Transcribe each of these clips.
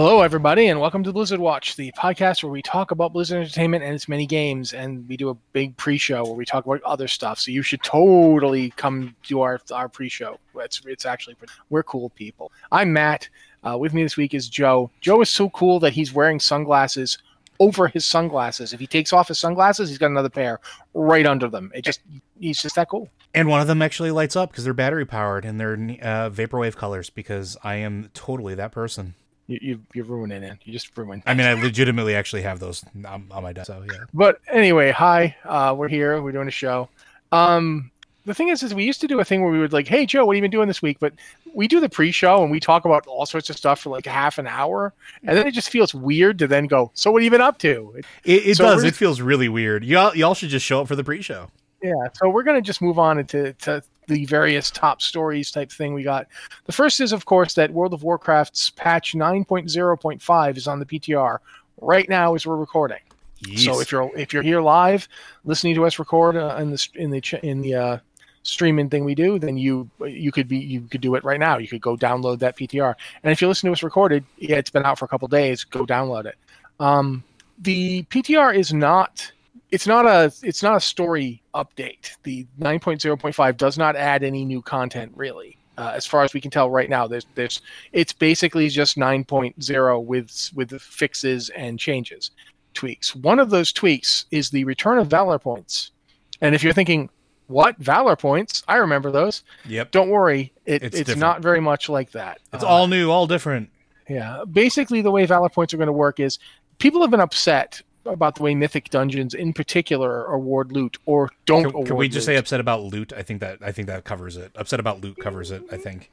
Hello, everybody, and welcome to Blizzard Watch, the podcast where we talk about Blizzard Entertainment and its many games, and we do a big pre-show where we talk about other stuff. So you should totally come do our our pre-show. It's it's actually we're cool people. I'm Matt. Uh, with me this week is Joe. Joe is so cool that he's wearing sunglasses over his sunglasses. If he takes off his sunglasses, he's got another pair right under them. It just he's just that cool. And one of them actually lights up because they're battery powered and they're uh, vaporwave colors. Because I am totally that person. You, you you're ruining it. You just ruined. I mean, I legitimately actually have those on, on my desk. So yeah. But anyway, hi. Uh, we're here. We're doing a show. Um, the thing is, is we used to do a thing where we would like, hey Joe, what have you been doing this week? But we do the pre-show and we talk about all sorts of stuff for like half an hour, and then it just feels weird to then go. So what have you been up to? It, it so does. It feels really weird. Y'all y'all should just show up for the pre-show. Yeah. So we're gonna just move on into to the various top stories type thing we got. The first is, of course, that World of Warcraft's patch 9.0.5 is on the PTR right now as we're recording. Yes. So if you're if you're here live, listening to us record uh, in the in the in the uh, streaming thing we do, then you you could be you could do it right now. You could go download that PTR. And if you listen to us recorded, yeah, it's been out for a couple days. Go download it. Um, the PTR is not it's not a it's not a story update. The 9.0.5 does not add any new content really. Uh, as far as we can tell right now, there's there's it's basically just 9.0 with with fixes and changes, tweaks. One of those tweaks is the return of valor points. And if you're thinking, what valor points? I remember those. Yep. Don't worry, it, it's, it's not very much like that. It's uh, all new, all different. Yeah. Basically, the way valor points are going to work is people have been upset about the way mythic dungeons in particular award loot or don't can, can we just loot. say upset about loot? I think that i think that covers it. Upset about loot covers it i think.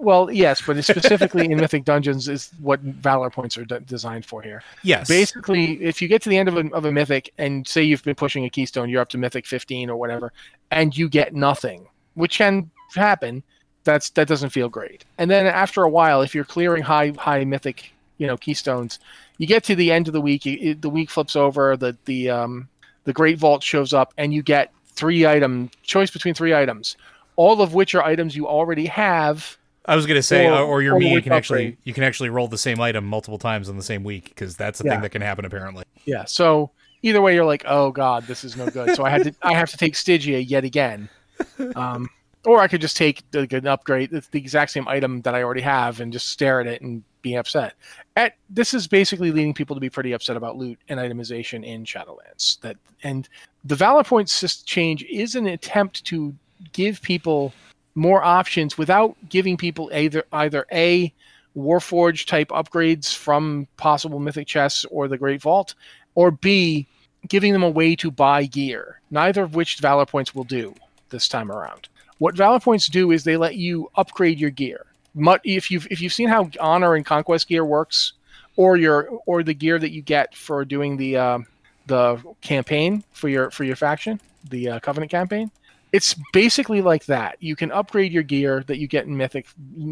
Well yes but specifically in mythic dungeons is what valor points are de- designed for here. Yes. Basically if you get to the end of a, of a mythic and say you've been pushing a keystone you're up to mythic 15 or whatever and you get nothing which can happen that's that doesn't feel great. And then after a while if you're clearing high high mythic you know keystones you get to the end of the week, it, the week flips over, the the um, the Great Vault shows up, and you get three item choice between three items, all of which are items you already have. I was gonna say, or, or your or me, you can upgrade. actually you can actually roll the same item multiple times in the same week because that's the yeah. thing that can happen apparently. Yeah. So either way, you're like, oh god, this is no good. So I had to I have to take Stygia yet again. Um, or I could just take like an upgrade, it's the exact same item that I already have, and just stare at it and be upset. At this is basically leading people to be pretty upset about loot and itemization in Shadowlands. That and the Valor Points change is an attempt to give people more options without giving people either either a Warforge type upgrades from possible Mythic chests or the Great Vault, or b giving them a way to buy gear. Neither of which Valor Points will do this time around. What Valor Points do is they let you upgrade your gear if you've if you've seen how honor and conquest gear works, or your or the gear that you get for doing the uh, the campaign for your for your faction, the uh, covenant campaign, it's basically like that. You can upgrade your gear that you get in mythic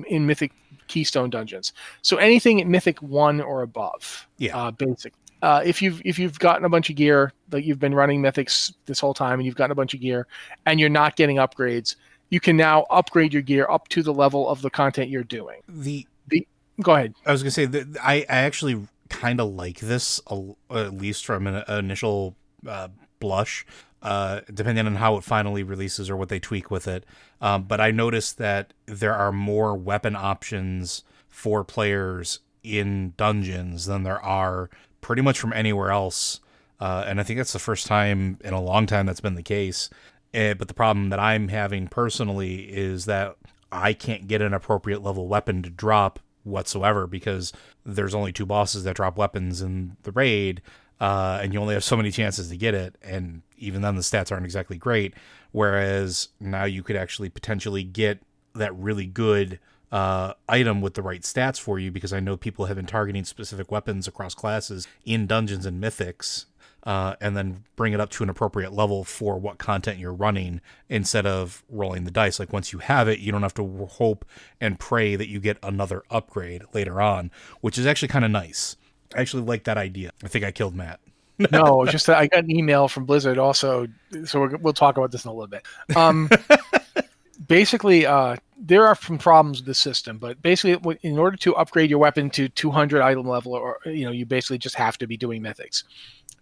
in mythic keystone dungeons. So anything at mythic one or above. Yeah. Uh, basic. Uh, if you've if you've gotten a bunch of gear that you've been running mythics this whole time and you've gotten a bunch of gear and you're not getting upgrades, you can now upgrade your gear up to the level of the content you're doing. The the go ahead. I was gonna say that I, I actually kind of like this at least from an initial uh, blush. Uh, depending on how it finally releases or what they tweak with it. Um, but I noticed that there are more weapon options for players in dungeons than there are pretty much from anywhere else. Uh, and I think that's the first time in a long time that's been the case. Uh, but the problem that I'm having personally is that I can't get an appropriate level weapon to drop whatsoever because there's only two bosses that drop weapons in the raid, uh, and you only have so many chances to get it, and even then the stats aren't exactly great. Whereas now you could actually potentially get that really good uh, item with the right stats for you because I know people have been targeting specific weapons across classes in dungeons and mythics uh, and then bring it up to an appropriate level for what content you're running instead of rolling the dice. Like once you have it, you don't have to hope and pray that you get another upgrade later on, which is actually kind of nice. I actually like that idea. I think I killed Matt. no, just I got an email from Blizzard also, so we will talk about this in a little bit. Um, basically, uh, there are some problems with the system, but basically, in order to upgrade your weapon to 200 item level, or you know, you basically just have to be doing mythics.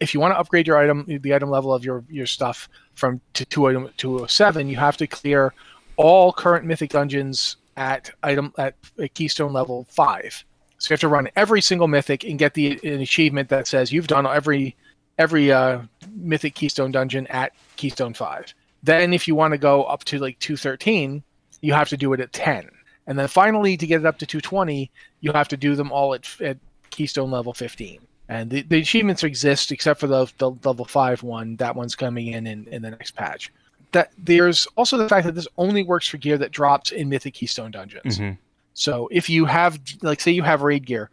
If you want to upgrade your item, the item level of your your stuff from to two item to seven, you have to clear all current mythic dungeons at item at keystone level five. So you have to run every single mythic and get the an achievement that says you've done every every uh, mythic keystone dungeon at keystone five. Then, if you want to go up to like 213, you have to do it at 10. And then finally, to get it up to 220, you have to do them all at, at Keystone level 15. And the, the achievements exist except for the, the level 5 one. That one's coming in, in in the next patch. That There's also the fact that this only works for gear that drops in Mythic Keystone dungeons. Mm-hmm. So if you have, like, say you have raid gear,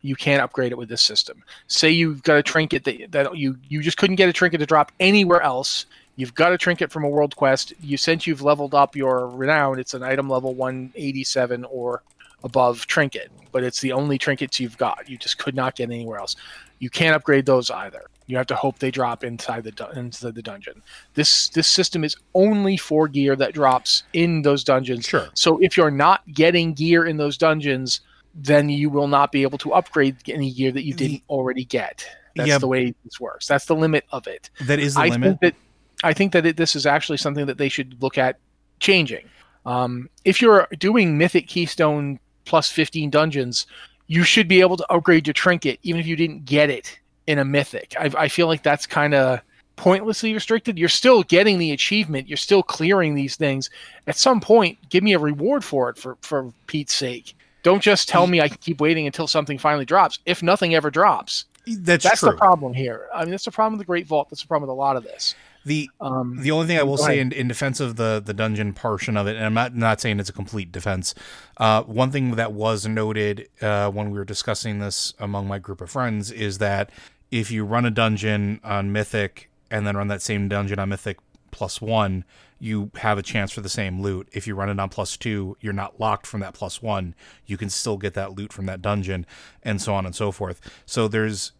you can't upgrade it with this system. Say you've got a trinket that, that you, you just couldn't get a trinket to drop anywhere else You've got a trinket from a world quest. You since you've leveled up your renown, it's an item level 187 or above trinket, but it's the only trinkets you've got. You just could not get anywhere else. You can't upgrade those either. You have to hope they drop inside the inside the dungeon. This this system is only for gear that drops in those dungeons. Sure. So if you're not getting gear in those dungeons, then you will not be able to upgrade any gear that you didn't already get. That's yeah, the way this works. That's the limit of it. That is the I limit. Think that I think that it, this is actually something that they should look at changing. Um, if you're doing Mythic Keystone plus 15 dungeons, you should be able to upgrade your trinket even if you didn't get it in a Mythic. I, I feel like that's kind of pointlessly restricted. You're still getting the achievement. You're still clearing these things. At some point, give me a reward for it. For for Pete's sake, don't just tell me I can keep waiting until something finally drops. If nothing ever drops, that's that's true. the problem here. I mean, that's the problem with the Great Vault. That's the problem with a lot of this. The um, the only thing I will say in, in defense of the the dungeon portion of it, and I'm not not saying it's a complete defense. Uh, one thing that was noted uh, when we were discussing this among my group of friends is that if you run a dungeon on Mythic and then run that same dungeon on Mythic plus one, you have a chance for the same loot. If you run it on plus two, you're not locked from that plus one. You can still get that loot from that dungeon, and so on and so forth. So there's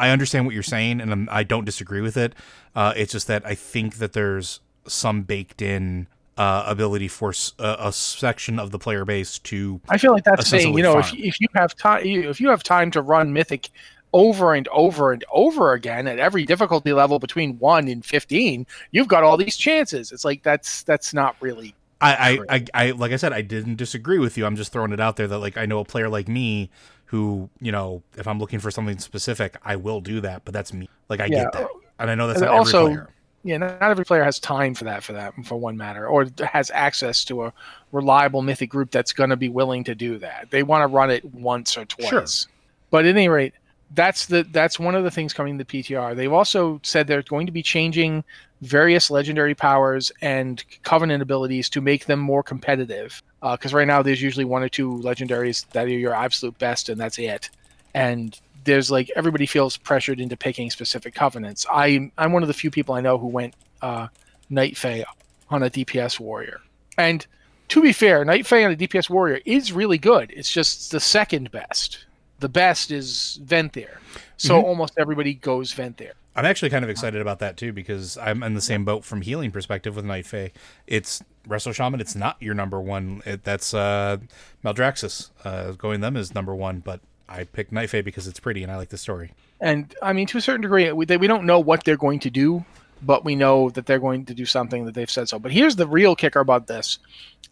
I understand what you're saying, and I'm, I do not disagree with it. Uh, it's just that I think that there's some baked in uh, ability for a, a, section of the player base to. I feel like that's saying, you know, if, if you have time, if you have time to run Mythic over and over and over again at every difficulty level between one and fifteen, you've got all these chances. It's like that's that's not really. I, I, I, I, like I said, I didn't disagree with you. I'm just throwing it out there that like I know a player like me who, you know, if I'm looking for something specific, I will do that. But that's me. Like I yeah. get that, and I know that's not also, every player. Yeah, not every player has time for that, for that, for one matter, or has access to a reliable mythic group that's going to be willing to do that. They want to run it once or twice. Sure. But at any rate, that's the that's one of the things coming to PTR. They've also said they're going to be changing various legendary powers and covenant abilities to make them more competitive. Because uh, right now there's usually one or two legendaries that are your absolute best, and that's it. And there's like everybody feels pressured into picking specific covenants. I I'm one of the few people I know who went uh, Night Fae on a DPS warrior, and to be fair, Night Fae on a DPS warrior is really good. It's just the second best. The best is Venthyr. So mm-hmm. almost everybody goes Venthyr. I'm actually kind of excited about that too because I'm in the same boat from healing perspective with Night Fae. It's Resto Shaman. It's not your number one. It, that's uh, Maldraxxus. Uh, going them is number one, but I picked Night Fae because it's pretty and I like the story. And I mean, to a certain degree, we, they, we don't know what they're going to do, but we know that they're going to do something that they've said so. But here's the real kicker about this: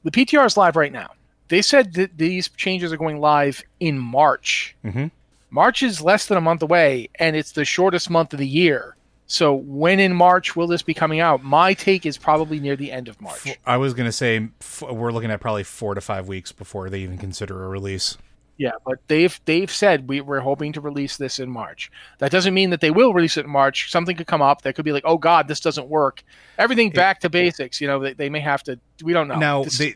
the PTR is live right now. They said that these changes are going live in March. Mm-hmm. March is less than a month away, and it's the shortest month of the year. So when in March will this be coming out? My take is probably near the end of March. I was going to say we're looking at probably four to five weeks before they even consider a release. Yeah, but they've they've said we, we're hoping to release this in March. That doesn't mean that they will release it in March. Something could come up that could be like, oh God, this doesn't work. Everything back to basics. You know, they, they may have to. We don't know. Now they,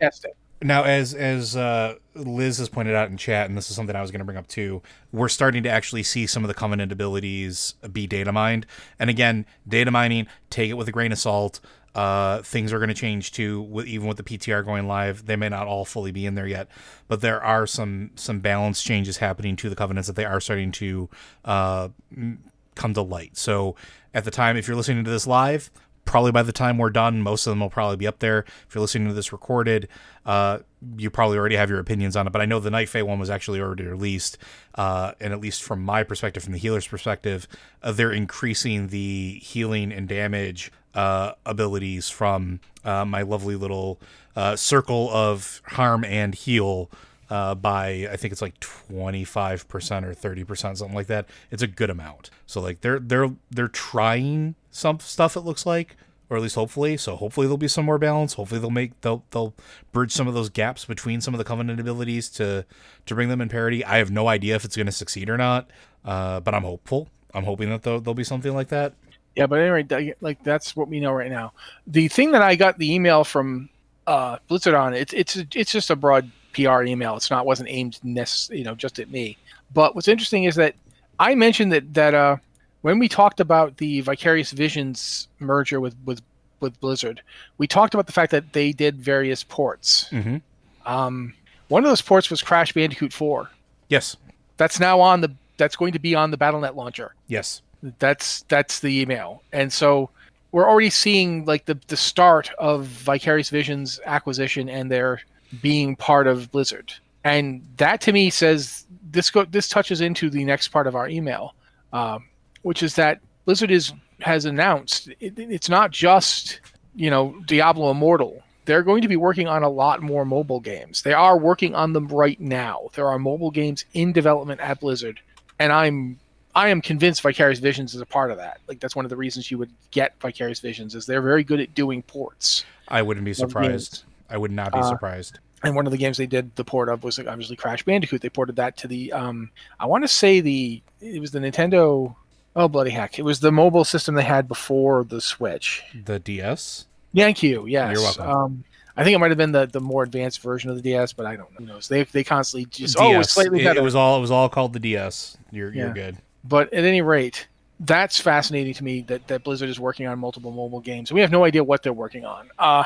now, as as uh, Liz has pointed out in chat, and this is something I was going to bring up too, we're starting to actually see some of the covenant abilities be data mined. And again, data mining, take it with a grain of salt. Uh, things are going to change too, even with the PTR going live. They may not all fully be in there yet, but there are some some balance changes happening to the covenants that they are starting to uh, come to light. So at the time, if you're listening to this live, probably by the time we're done, most of them will probably be up there. If you're listening to this recorded, uh, you probably already have your opinions on it. But I know the Night Fae one was actually already released, uh, and at least from my perspective, from the healer's perspective, uh, they're increasing the healing and damage uh, abilities from uh, my lovely little uh, circle of harm and heal uh, by I think it's like twenty five percent or thirty percent, something like that. It's a good amount. So like they're they're they're trying some stuff. It looks like, or at least hopefully. So hopefully there'll be some more balance. Hopefully they'll make they'll they'll bridge some of those gaps between some of the covenant abilities to to bring them in parity. I have no idea if it's going to succeed or not, uh, but I'm hopeful. I'm hoping that there'll, there'll be something like that. Yeah, but anyway, like that's what we know right now. The thing that I got the email from uh, Blizzard on it's it's it's just a broad PR email. It's not wasn't aimed you know just at me. But what's interesting is that I mentioned that that uh, when we talked about the Vicarious Visions merger with with with Blizzard, we talked about the fact that they did various ports. Mm-hmm. Um, one of those ports was Crash Bandicoot 4. Yes. That's now on the that's going to be on the BattleNet launcher. Yes. That's that's the email. And so we're already seeing like the the start of Vicarious Visions acquisition and their being part of Blizzard. And that to me says this go this touches into the next part of our email, um, which is that Blizzard is has announced it, it's not just you know Diablo Immortal. They're going to be working on a lot more mobile games. They are working on them right now. There are mobile games in development at Blizzard, and I'm I am convinced Vicarious Visions is a part of that. Like that's one of the reasons you would get Vicarious Visions is they're very good at doing ports. I wouldn't be surprised. I would not be Uh, surprised. And one of the games they did the port of was obviously Crash Bandicoot. They ported that to the um I want to say the it was the Nintendo oh bloody heck. It was the mobile system they had before the Switch. The DS. Thank you. Yes. You're welcome. Um I think it might have been the, the more advanced version of the DS, but I don't know. Who knows? They they constantly just oh it's slightly It- better. It, was all it was all called the DS. You're you're good. But at any rate, that's fascinating to me that, that Blizzard is working on multiple mobile games. We have no idea what they're working on. Uh,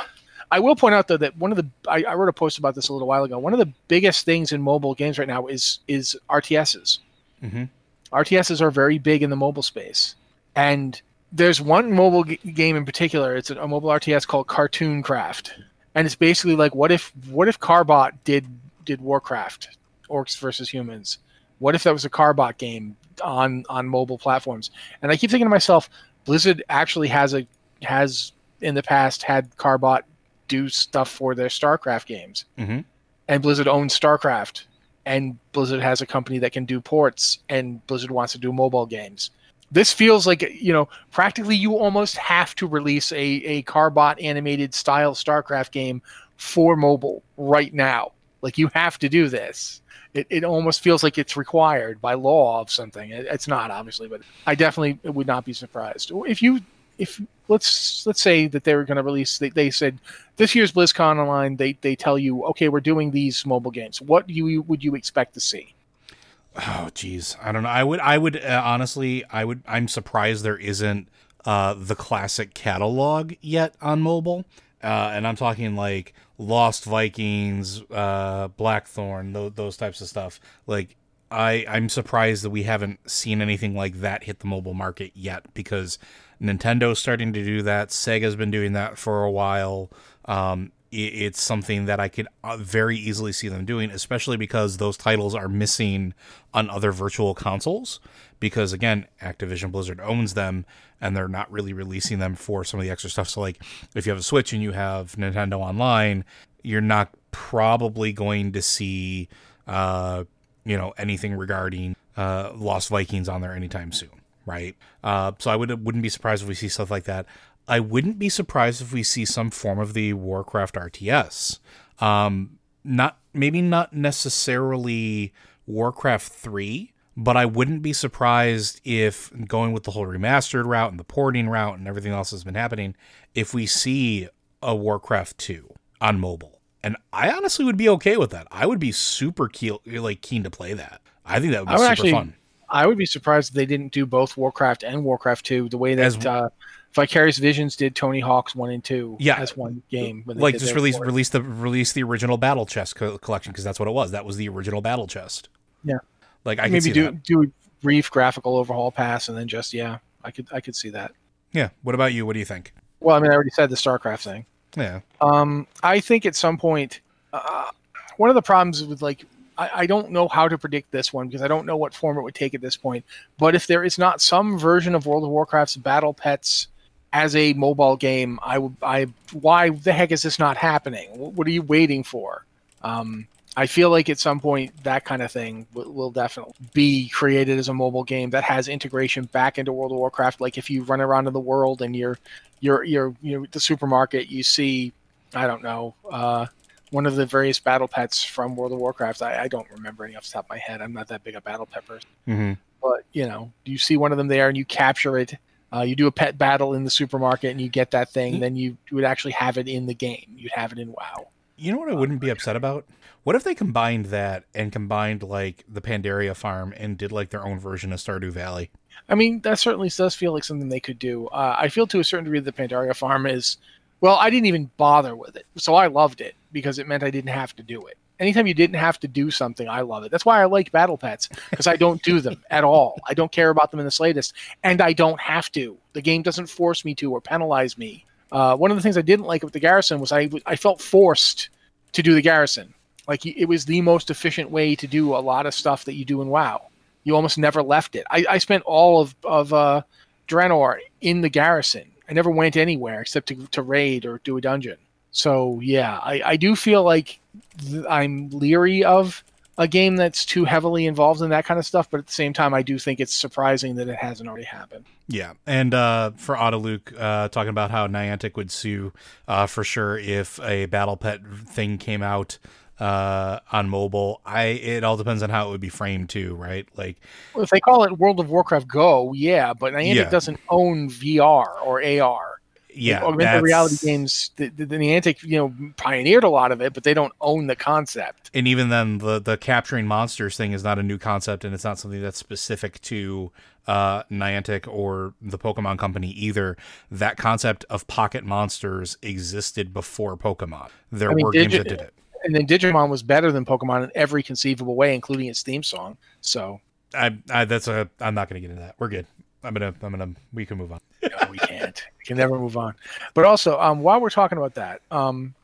I will point out though that one of the I, I wrote a post about this a little while ago. One of the biggest things in mobile games right now is is RTSs. hmm RTSs are very big in the mobile space, and there's one mobile g- game in particular. It's a, a mobile RTS called Cartoon Craft, and it's basically like what if what if Carbot did did Warcraft, Orcs versus Humans? What if that was a Carbot game on on mobile platforms? And I keep thinking to myself, Blizzard actually has a has in the past had Carbot do stuff for their StarCraft games hmm and Blizzard owns StarCraft, and Blizzard has a company that can do ports, and Blizzard wants to do mobile games. This feels like you know practically you almost have to release a a Carbot animated style StarCraft game for mobile right now. Like you have to do this. It, it almost feels like it's required by law of something. It, it's not obviously, but I definitely would not be surprised if you if let's let's say that they were going to release. They, they said this year's BlizzCon online, they they tell you, okay, we're doing these mobile games. What you would you expect to see? Oh, geez, I don't know. I would, I would uh, honestly, I would. I'm surprised there isn't uh, the classic catalog yet on mobile, uh, and I'm talking like Lost Vikings, uh, Blackthorne, those, those types of stuff. Like, I, I'm surprised that we haven't seen anything like that hit the mobile market yet because Nintendo's starting to do that. Sega's been doing that for a while. Um, i- it's something that I could uh, very easily see them doing, especially because those titles are missing on other virtual consoles. Because again, Activision Blizzard owns them, and they're not really releasing them for some of the extra stuff. So, like, if you have a Switch and you have Nintendo Online, you're not probably going to see, uh, you know, anything regarding uh, Lost Vikings on there anytime soon, right? Uh, so I would wouldn't be surprised if we see stuff like that. I wouldn't be surprised if we see some form of the Warcraft RTS. Um, not maybe not necessarily Warcraft 3, but I wouldn't be surprised if going with the whole remastered route and the porting route and everything else that's been happening, if we see a Warcraft 2 on mobile. And I honestly would be okay with that. I would be super keen, like keen to play that. I think that would be would super actually- fun. I would be surprised if they didn't do both Warcraft and Warcraft Two the way that As- uh, Vicarious Visions did Tony Hawk's One and Two Yeah. as one game. when they Like just release port. release the release the original Battle Chest co- collection because that's what it was. That was the original Battle Chest. Yeah. Like I could maybe see do that. do a brief graphical overhaul pass and then just yeah, I could I could see that. Yeah. What about you? What do you think? Well, I mean, I already said the StarCraft thing. Yeah. Um, I think at some point, uh, one of the problems with like, I, I don't know how to predict this one because I don't know what form it would take at this point. But if there is not some version of World of Warcraft's Battle Pets as a mobile game, I would, I, why the heck is this not happening? What, are you waiting for? Um, I feel like at some point that kind of thing will, will, definitely be created as a mobile game that has integration back into World of Warcraft. Like if you run around in the world and you're you're you're you know the supermarket, you see, I don't know, uh, one of the various battle pets from World of Warcraft. I, I, don't remember any off the top of my head. I'm not that big a battle pet person. Mm-hmm. But you know, you see one of them there and you capture it. Uh, you do a pet battle in the supermarket and you get that thing. Mm-hmm. Then you, you would actually have it in the game. You'd have it in WoW. You know what I wouldn't be upset about? What if they combined that and combined like the Pandaria farm and did like their own version of Stardew Valley? I mean, that certainly does feel like something they could do. Uh, I feel to a certain degree the Pandaria farm is, well, I didn't even bother with it, so I loved it because it meant I didn't have to do it. Anytime you didn't have to do something, I love it. That's why I like battle pets because I don't do them at all. I don't care about them in the slightest, and I don't have to. The game doesn't force me to or penalize me. Uh, one of the things I didn't like with the garrison was I I felt forced to do the garrison. Like it was the most efficient way to do a lot of stuff that you do in WoW. You almost never left it. I, I spent all of of uh, Draenor in the garrison. I never went anywhere except to, to raid or do a dungeon. So yeah, I, I do feel like th- I'm leery of a game that's too heavily involved in that kind of stuff, but at the same time, I do think it's surprising that it hasn't already happened. Yeah, and uh, for Autoluke, uh, talking about how Niantic would sue uh, for sure if a battle pet thing came out uh, on mobile. I it all depends on how it would be framed too, right? Like well, if they call it World of Warcraft Go, yeah, but Niantic yeah. doesn't own VR or AR. Yeah, augmented reality games. The, the, the, Niantic, you know, pioneered a lot of it, but they don't own the concept. And even then, the the capturing monsters thing is not a new concept, and it's not something that's specific to uh, Niantic or the Pokemon Company either. That concept of pocket monsters existed before Pokemon. There I mean, were Digi- games that did it and then Digimon was better than Pokemon in every conceivable way, including its theme song. So I, I that's a I'm not going to get into that. We're good. I'm gonna I'm gonna we can move on. no, we can't. We can never move on. But also, um, while we're talking about that, um,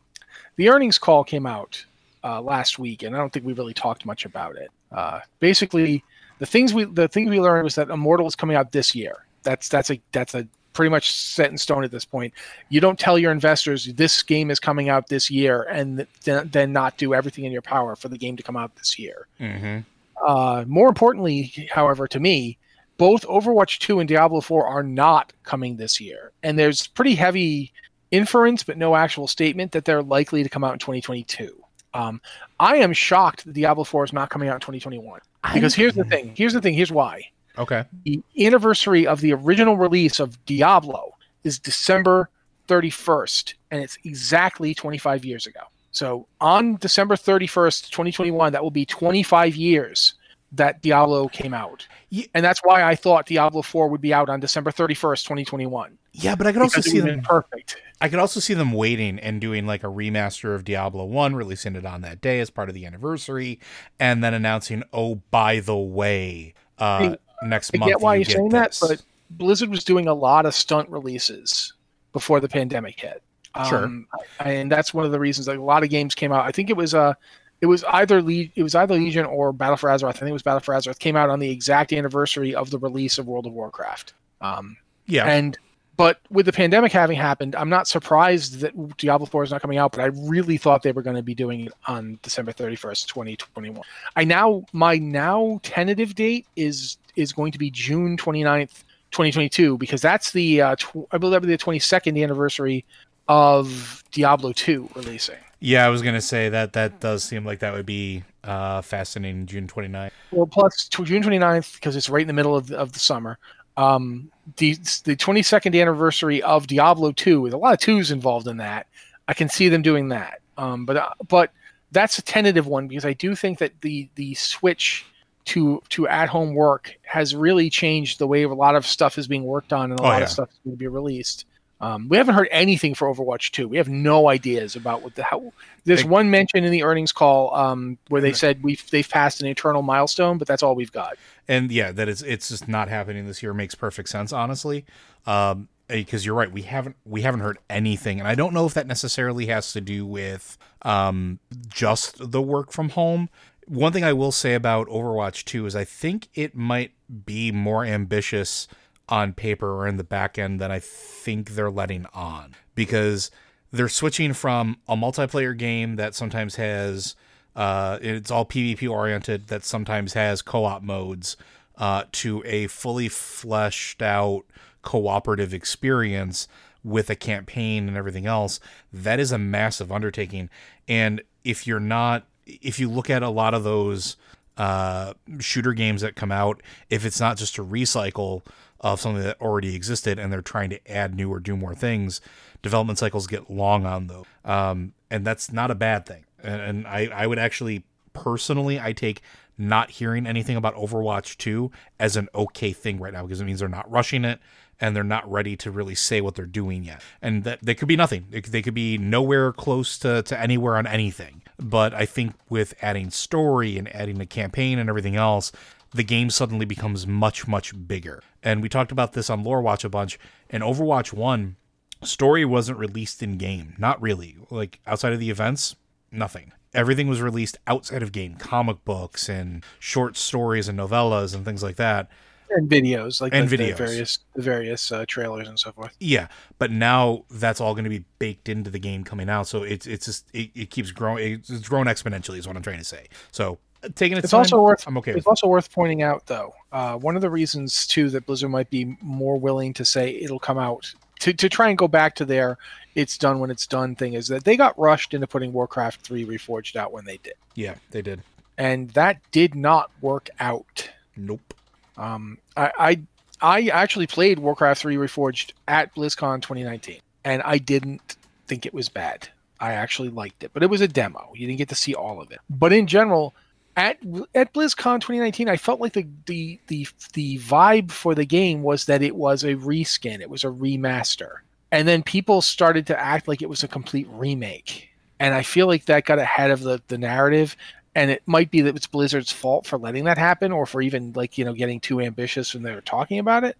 the earnings call came out uh, last week, and I don't think we really talked much about it. Uh, basically, the things we the things we learned was that Immortal is coming out this year. That's that's a that's a pretty much set in stone at this point. You don't tell your investors this game is coming out this year and th- then not do everything in your power for the game to come out this year. Mm-hmm. Uh, more importantly, however, to me, both Overwatch 2 and Diablo 4 are not coming this year. And there's pretty heavy inference, but no actual statement that they're likely to come out in 2022. Um, I am shocked that Diablo 4 is not coming out in 2021. Because here's the thing. Here's the thing. Here's why. Okay. The anniversary of the original release of Diablo is December 31st, and it's exactly 25 years ago. So on December 31st, 2021, that will be 25 years that Diablo came out. And that's why I thought Diablo 4 would be out on December 31st, 2021. Yeah, but I could also see them perfect. I could also see them waiting and doing like a remaster of Diablo 1, releasing it on that day as part of the anniversary, and then announcing, oh, by the way, uh, next I month. I get why you are saying this. that, but Blizzard was doing a lot of stunt releases before the pandemic hit. Sure. Um, and that's one of the reasons like a lot of games came out. I think it was uh it was either Le- it was either Legion or Battle for Azeroth. I think it was Battle for Azeroth came out on the exact anniversary of the release of World of Warcraft. Um, yeah. And but with the pandemic having happened, I'm not surprised that Diablo 4 is not coming out, but I really thought they were going to be doing it on December 31st, 2021. I now my now tentative date is is going to be June 29th, 2022 because that's the uh, tw- I believe the 22nd anniversary of Diablo 2 releasing. Yeah, I was going to say that that does seem like that would be uh, fascinating June 29th. Well, plus June 29th because it's right in the middle of the, of the summer. Um, the the 22nd anniversary of Diablo 2 with a lot of twos involved in that. I can see them doing that. Um, but uh, but that's a tentative one because I do think that the the switch to to at home work has really changed the way a lot of stuff is being worked on and a oh, lot yeah. of stuff is going to be released. Um, we haven't heard anything for Overwatch 2. We have no ideas about what the how. There's one mention in the earnings call um, where they said we've they've passed an eternal milestone, but that's all we've got. And yeah, that is it's just not happening this year makes perfect sense, honestly. Um, because you're right we haven't we haven't heard anything and i don't know if that necessarily has to do with um just the work from home one thing i will say about overwatch 2 is i think it might be more ambitious on paper or in the back end than i think they're letting on because they're switching from a multiplayer game that sometimes has uh it's all pvp oriented that sometimes has co-op modes uh to a fully fleshed out cooperative experience with a campaign and everything else, that is a massive undertaking. And if you're not, if you look at a lot of those uh, shooter games that come out, if it's not just a recycle of something that already existed and they're trying to add new or do more things, development cycles get long on those. Um, and that's not a bad thing. And, and I, I would actually personally, I take not hearing anything about Overwatch 2 as an okay thing right now because it means they're not rushing it and they're not ready to really say what they're doing yet. And that they could be nothing. They could be nowhere close to, to anywhere on anything. But I think with adding story and adding the campaign and everything else, the game suddenly becomes much, much bigger. And we talked about this on Lore Watch a bunch. And Overwatch 1, story wasn't released in game. Not really. Like outside of the events, nothing. Everything was released outside of game, comic books and short stories and novellas and things like that and videos like and the, videos. the various the various uh, trailers and so forth. Yeah, but now that's all going to be baked into the game coming out, so it's it's just it, it keeps growing. It's grown exponentially, is what I'm trying to say. So taking its, it's time, also worth I'm okay. It's also worth pointing out, though, uh, one of the reasons too that Blizzard might be more willing to say it'll come out to to try and go back to their "it's done when it's done" thing is that they got rushed into putting Warcraft three Reforged out when they did. Yeah, they did, and that did not work out. Nope. Um, I, I I actually played Warcraft 3 Reforged at BlizzCon 2019, and I didn't think it was bad. I actually liked it, but it was a demo. You didn't get to see all of it. But in general, at at BlizzCon 2019, I felt like the the the the vibe for the game was that it was a reskin, it was a remaster, and then people started to act like it was a complete remake. And I feel like that got ahead of the the narrative, and it might be that it's Blizzard's fault for letting that happen, or for even like you know getting too ambitious when they were talking about it.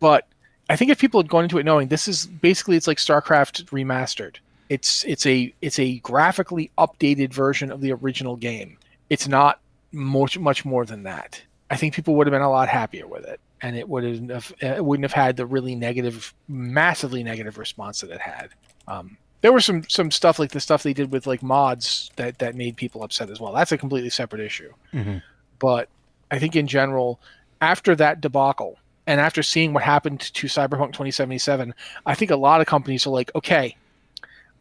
But I think if people had gone into it knowing this is basically it's like StarCraft remastered. It's it's a it's a graphically updated version of the original game. It's not much much more than that. I think people would have been a lot happier with it, and it wouldn't have it wouldn't have had the really negative, massively negative response that it had. Um, there was some some stuff like the stuff they did with like mods that that made people upset as well. That's a completely separate issue. Mm-hmm. But I think in general, after that debacle and after seeing what happened to Cyberpunk 2077, I think a lot of companies are like, okay,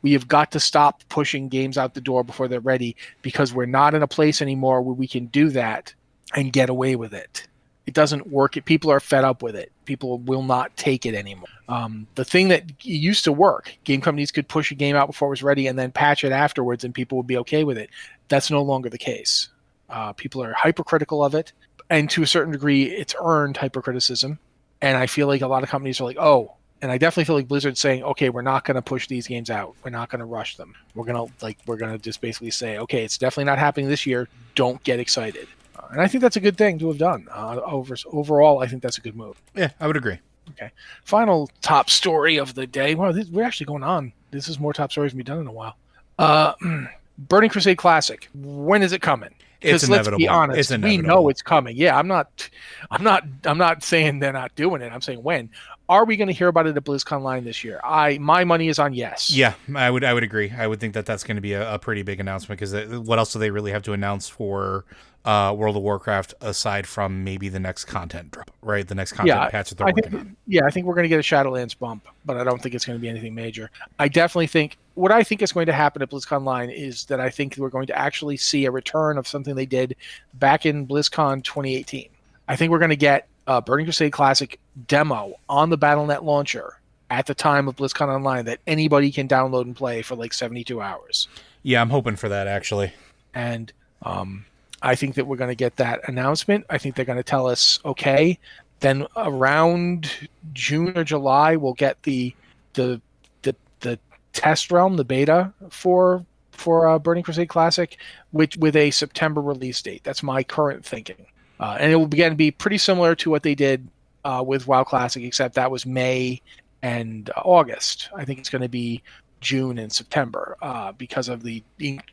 we have got to stop pushing games out the door before they're ready because we're not in a place anymore where we can do that and get away with it. It doesn't work. People are fed up with it. People will not take it anymore. Um, the thing that used to work, game companies could push a game out before it was ready and then patch it afterwards, and people would be okay with it. That's no longer the case. Uh, people are hypercritical of it, and to a certain degree, it's earned hypercriticism. And I feel like a lot of companies are like, oh, and I definitely feel like Blizzard's saying, okay, we're not going to push these games out. We're not going to rush them. We're going to like, we're going to just basically say, okay, it's definitely not happening this year. Don't get excited. Uh, and I think that's a good thing to have done. Uh, over overall, I think that's a good move. Yeah, I would agree. Okay. Final top story of the day. Wow, this, we're actually going on. This is more top stories than we've done in a while. Uh, Burning Crusade Classic. When is it coming? It's let's be inevitable. honest, It's we know it's coming. Yeah, I'm not, I'm not, I'm not saying they're not doing it. I'm saying when. Are we going to hear about it at BlizzConline this year? I my money is on yes. Yeah, I would I would agree. I would think that that's going to be a, a pretty big announcement because uh, what else do they really have to announce for uh, World of Warcraft aside from maybe the next content drop, right? The next content Yeah, patch that they're I working think, on. yeah, I think we're going to get a Shadowlands bump, but I don't think it's going to be anything major. I definitely think what I think is going to happen at BlizzConline is that I think we're going to actually see a return of something they did back in BlizzCon 2018. I think we're going to get a Burning Crusade Classic demo on the BattleNet launcher at the time of BlizzCon Online that anybody can download and play for like 72 hours. Yeah, I'm hoping for that actually. And um, I think that we're going to get that announcement. I think they're going to tell us, okay, then around June or July, we'll get the the the, the test realm, the beta for for uh, Burning Crusade Classic, which with a September release date. That's my current thinking, uh, and it will again be pretty similar to what they did uh, with WoW Classic, except that was May and August. I think it's going to be June and September uh, because of the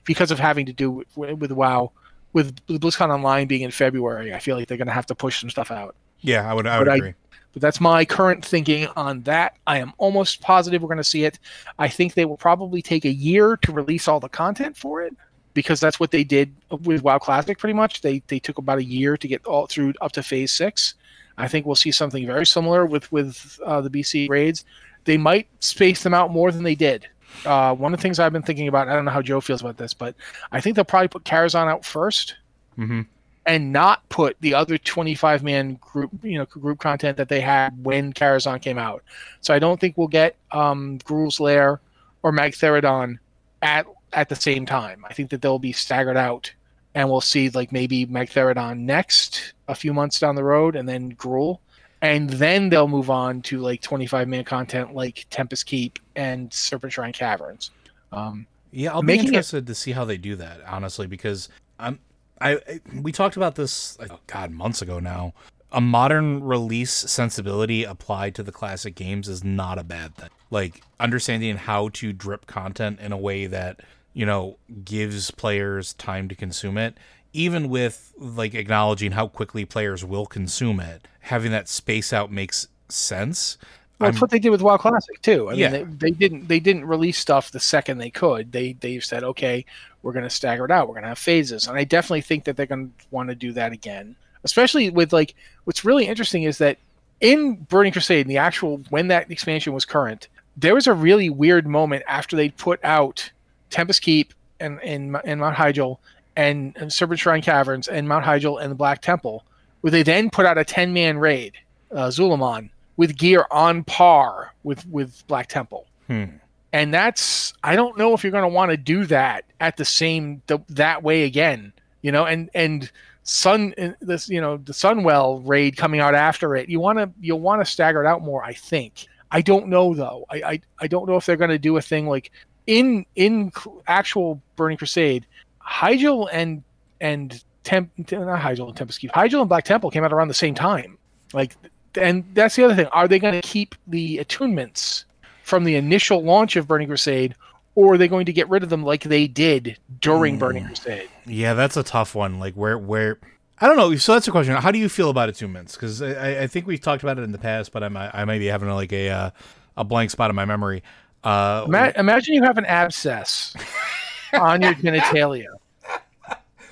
because of having to do with, with WoW with BlizzCon Online being in February. I feel like they're going to have to push some stuff out. Yeah, I would. I would But I- agree. But that's my current thinking on that. I am almost positive we're going to see it. I think they will probably take a year to release all the content for it because that's what they did with WoW Classic. Pretty much, they they took about a year to get all through up to Phase Six. I think we'll see something very similar with with uh, the BC raids. They might space them out more than they did. Uh, one of the things I've been thinking about, I don't know how Joe feels about this, but I think they'll probably put Karazhan out first hmm and not put the other 25 man group you know group content that they had when Karazhan came out. So I don't think we'll get um Gruul's Lair or Magtheridon at at the same time. I think that they'll be staggered out and we'll see like maybe Magtheridon next a few months down the road and then Gruul and then they'll move on to like 25 minute content like Tempest Keep and Serpentshrine Caverns. Um Yeah, I'll be Making it- interested to see how they do that, honestly, because I'm I, I we talked about this like, oh god months ago now. A modern release sensibility applied to the classic games is not a bad thing. Like understanding how to drip content in a way that, you know, gives players time to consume it, even with like acknowledging how quickly players will consume it, having that space out makes sense. Well, that's what they did with WoW Classic too. I Yeah. mean, they, they didn't they didn't release stuff the second they could. They they said, okay, we're going to stagger it out. We're going to have phases, and I definitely think that they're going to want to do that again. Especially with like, what's really interesting is that in Burning Crusade, in the actual when that expansion was current, there was a really weird moment after they put out Tempest Keep and and, and Mount Hyjal and, and Serpentshrine Caverns and Mount Hyjal and the Black Temple, where they then put out a ten man raid, uh, Zul'Aman, with gear on par with with Black Temple. Hmm. And that's I don't know if you're going to want to do that at the same th- that way again, you know. And and Sun this you know the Sunwell raid coming out after it. You want to you'll want to stagger it out more. I think. I don't know though. I I, I don't know if they're going to do a thing like in in actual Burning Crusade, Hyjal and and Temp not Hyjal and Tempest Keep. Hyjal and Black Temple came out around the same time. Like and that's the other thing. Are they going to keep the attunements from the initial launch of Burning Crusade, or are they going to get rid of them like they did during Mm. Burning Crusade? Yeah, that's a tough one. Like where where I don't know. So that's a question. How do you feel about attunements? Because I, I- think we've talked about it in the past, but I might I might be having like a uh, a blank spot in my memory. Uh, Ima- imagine you have an abscess on your genitalia,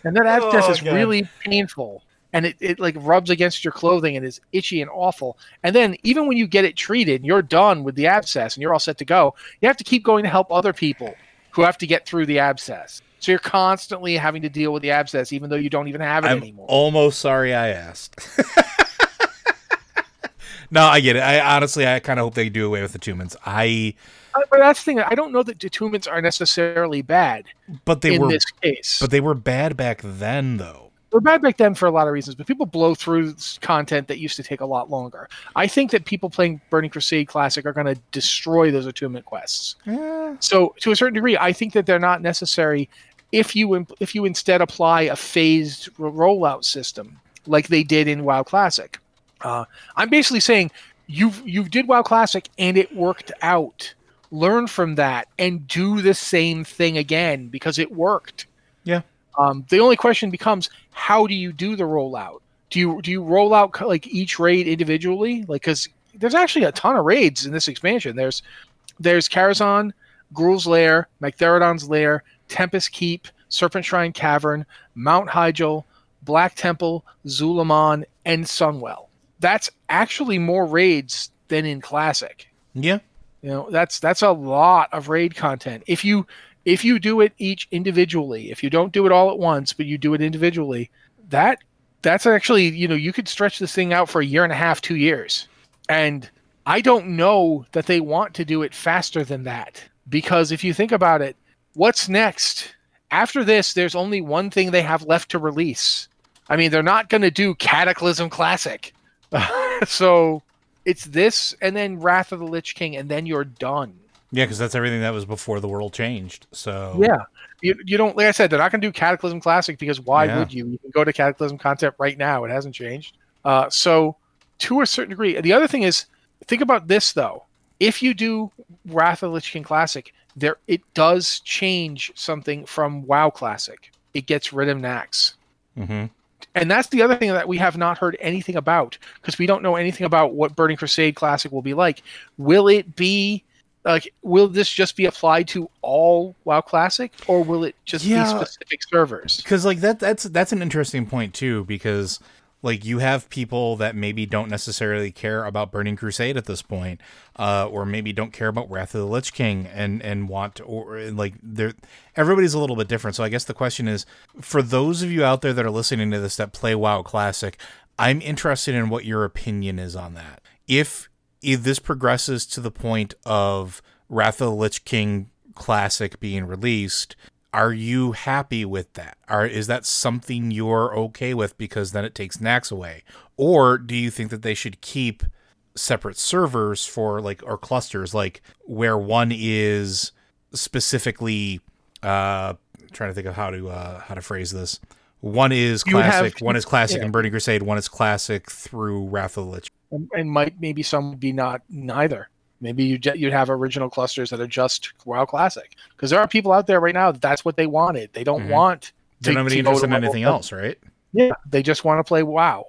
and that oh, abscess Oh, is God. really painful, and it, it like rubs against your clothing and is itchy and awful. And then even when you get it treated, you're done with the abscess and you're all set to go. You have to keep going to help other people who have to get through the abscess. So you're constantly having to deal with the abscess, even though you don't even have it I'm anymore. almost sorry I asked. no, I get it. I honestly I kind of hope they do away with the attunements. I Uh, But that's the thing. I don't know that attunements are necessarily bad but they in were this case. but they were bad back then though. They're bad back then for a lot of reasons, but people blow through content that used to take a lot longer. I think that people playing Burning Crusade Classic are going to destroy those attunement quests. So, to a certain degree, I think that they're not necessary if you imp- if you instead apply a phased ro- rollout system like they did in WoW Classic. Uh, I'm basically saying you you did WoW Classic and it worked out. Learn from that and do the same thing again because it worked. Yeah. Um, the only question becomes how do you do the rollout? Do you do you roll out like each raid individually? Like because there's actually a ton of raids in this expansion. There's there's Karazhan, Gruul's Lair, Magtheridon's Lair, Tempest Keep, Serpentshrine Cavern, Mount Hyjal, Black Temple, Zul'Aman, and Sunwell. That's actually more raids than in Classic. Yeah. You know, that's that's a lot of raid content. If you if you do it each individually, if you don't do it all at once, but you do it individually, that that's actually, you know, you could stretch this thing out for a year and a half, 2 years. And I don't know that they want to do it faster than that because if you think about it, what's next? After this, there's only one thing they have left to release. I mean, they're not going to do Cataclysm Classic. so it's this and then Wrath of the Lich King, and then you're done. Yeah, because that's everything that was before the world changed. So Yeah. You, you don't, like I said, they're not going to do Cataclysm Classic because why Yeah. would you? You can go to Cataclysm content right now. It hasn't changed. Uh, so, to a certain degree, the other thing is think about this though. if you do Wrath of the Lich King Classic, there it does change something from WoW Classic. It gets rid of Naxx. Mm-hmm. And that's the other thing that we have not heard anything about because we don't know anything about what Burning Crusade Classic will be like. Will it be like will this just be applied to all WoW Classic or will it just Yeah. be specific servers? because like that that's that's an interesting point too because like you have people that maybe don't necessarily care about burning crusade at this point uh or maybe don't care about wrath of the lich king and and want to, or like they're everybody's a little bit different. So i guess the question is for those of you out there that are listening to this that play wow classic i'm interested in what your opinion is on that. If if this progresses to the point of wrath of the lich king classic being released are you happy with that? Are is that something you're okay with because then it takes Nax away? Or do you think that they should keep separate servers for like or clusters like where one is specifically uh trying to think of how to uh how to phrase this. One is You would have- classic, one is classic yeah. and Burning Crusade, one is classic through Wrath of the Lich. And, and might maybe some would be not neither. Maybe you you'd have original clusters that are just WoW Classic because there are people out there right now that that's what they wanted. They don't Mhm. want They're to- not really to go to interested in anything else, right? Yeah, they just want to play WoW,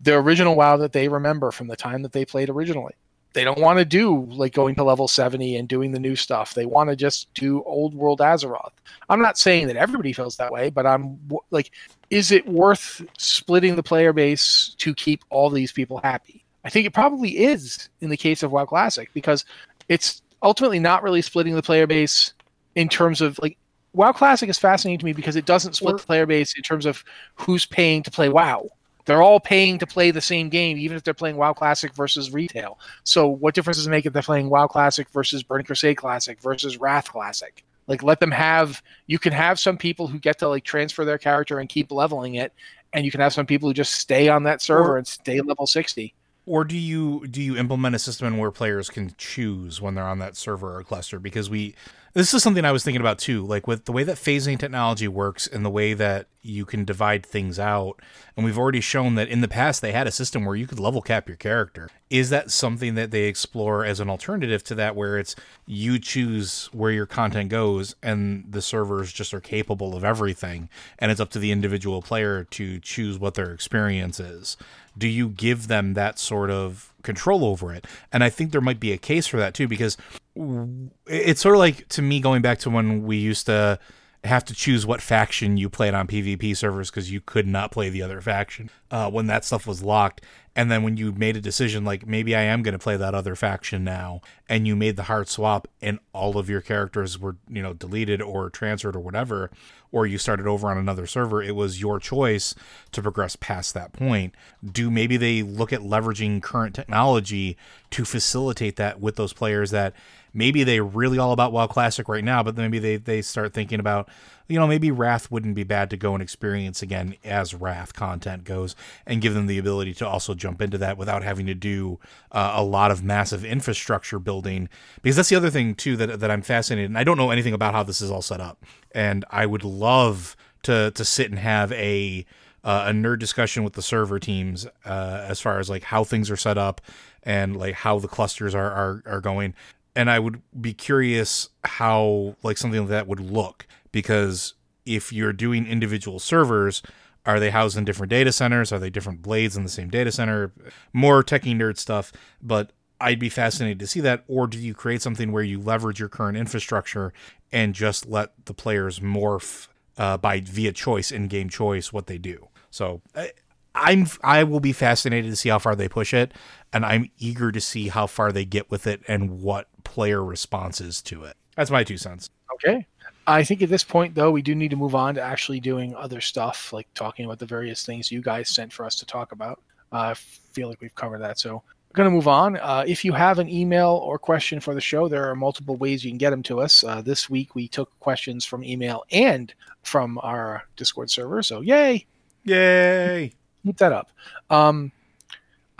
the original WoW that they remember from the time that they played originally. They don't want to do like going to level 70 and doing the new stuff. They want to just do old world Azeroth. I'm not saying that everybody feels that way, but I'm like, is it worth splitting the player base to keep all these people happy? I think it probably is in the case of WoW Classic because it's ultimately not really splitting the player base in terms of like WoW Classic is fascinating to me because it doesn't split Or- the player base in terms of who's paying to play WoW. They're all paying to play the same game, even if they're playing WoW Classic versus retail. So, what difference does it make if they're playing WoW Classic versus Burning Crusade Classic versus Wrath Classic? Like, let them have. You can have some people who get to like transfer their character and keep leveling it, and you can have some people who just stay on that server Or- and stay level sixty. Or do you do you implement a system where players can choose when they're on that server or cluster? Because we this is something i was thinking about too like with the way that phasing technology works and the way that you can divide things out and we've already shown that in the past they had a system where you could level cap your character. Is that something that they explore as an alternative to that where it's you choose where your content goes and the servers just are capable of everything and it's up to the individual player to choose what their experience is? Do you give them that sort of control over it. And i think there might be a case for that too because it's sort of like to me going back to when we used to have to choose what faction you played on PvP servers because you could not play the other faction uh, when that stuff was locked. And then when you made a decision like maybe I am going to play that other faction now, and you made the hard swap, and all of your characters were you know deleted or transferred or whatever, or you started over on another server, it was your choice to progress past that point. Do maybe they look at leveraging current technology to facilitate that with those players that maybe they're really all about WoW Classic right now, but maybe they, they start thinking about, you know, maybe Wrath wouldn't be bad to go and experience again as Wrath content goes and give them the ability to also jump into that without having to do uh, a lot of massive infrastructure building. Because that's the other thing, too, that, that I'm fascinated. And I don't know anything about how this is all set up. And I would love to, to sit and have a, uh, a nerd discussion with the server teams uh, as far as like how things are set up and like how the clusters are, are, are going and I would be curious how like something like that would look because if you're doing individual servers, are they housed in different data centers? Are they different blades in the same data center? More techie nerd stuff, but I'd be fascinated to see that. Or do you create something where you leverage your current infrastructure and just let the players morph uh, by via choice in game choice what they do? So I, I'm I will be fascinated to see how far they push it, and I'm eager to see how far they get with it and what player responses to it. That's my two cents. Okay. I think at this point, though, we do need to move on to actually doing other stuff, like talking about the various things you guys sent for us to talk about. Uh, I feel like we've covered that. So we're going to move on. Uh, if you have an email or question for the show, there are multiple ways you can get them to us. Uh, this week, we took questions from email and from our Discord server. So, yay! Yay! Keep that up. Um,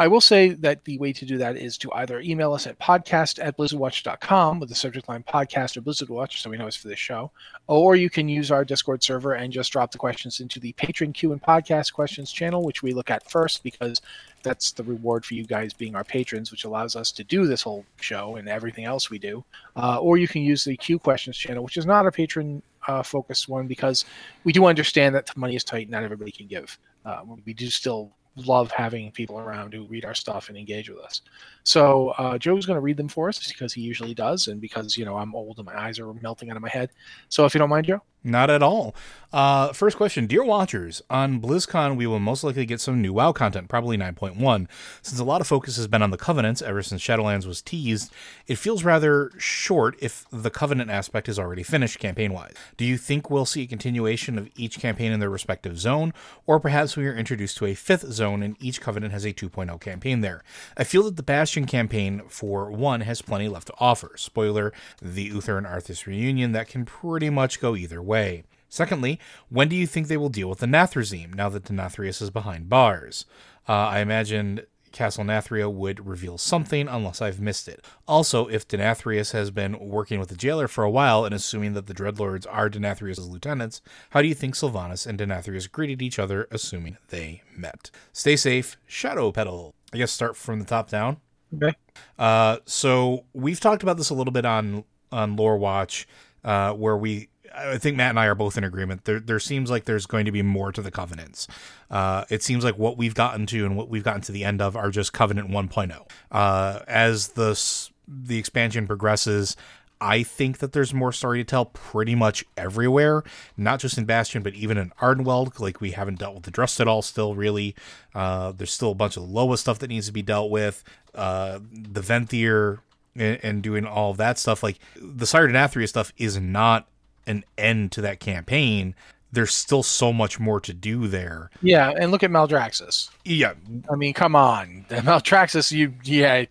I will say that the way to do that is to either email us at podcast at blizzardwatch.com with the subject line podcast or Blizzard Watch, so we know it's for this show, or you can use our Discord server and just drop the questions into the Patron Q and Podcast questions channel, which we look at first because that's the reward for you guys being our patrons, which allows us to do this whole show and everything else we do. Uh, or you can use the Q questions channel, which is not a patron uh, focused one because we do understand that money is tight, and not everybody can give. Uh, we do still love having people around who read our stuff and engage with us. So uh, Joe's going to read them for us because he usually does, and because you know I'm old and my eyes are melting out of my head. So if you don't mind, Joe. Not at all. Uh, first question Dear Watchers, on BlizzCon, we will most likely get some new WoW content, probably 9.1. Since a lot of focus has been on the Covenants ever since Shadowlands was teased, it feels rather short if the Covenant aspect is already finished campaign wise. Do you think we'll see a continuation of each campaign in their respective zone, or perhaps we are introduced to a fifth zone and each Covenant has a 2.0 campaign there? I feel that the Bastion campaign, for one, has plenty left to offer. Spoiler the Uther and Arthas reunion that can pretty much go either way. Secondly, when do you think they will deal with the Nathrezim now that Denathrius is behind bars? Uh, I imagine Castle Nathria would reveal something unless I've missed it. Also, if Denathrius has been working with the jailer for a while and assuming that the Dreadlords are Denathrius' lieutenants, how do you think Sylvanas and Denathrius greeted each other assuming they met? Stay safe, Shadow Pedal. I guess start from the top down. Okay. Uh, so we've talked about this a little bit on on Lore Watch, uh, where we I think Matt and I are both in agreement. There, there seems like there's going to be more to the covenants. Uh, it seems like what we've gotten to and what we've gotten to the end of are just Covenant 1.0. Uh, as the the expansion progresses, I think that there's more story to tell pretty much everywhere, not just in Bastion, but even in Ardenweald. Like we haven't dealt with the Drust at all still, really. Uh, there's still a bunch of Loa stuff that needs to be dealt with. Uh, the Venthyr and, and, doing all of that stuff. Like the Sire Denathria stuff is not an end to that campaign. There's still so much more to do there. Yeah, and look at Maldraxxus. Yeah, I mean, come on, Maldraxxus. You, yeah,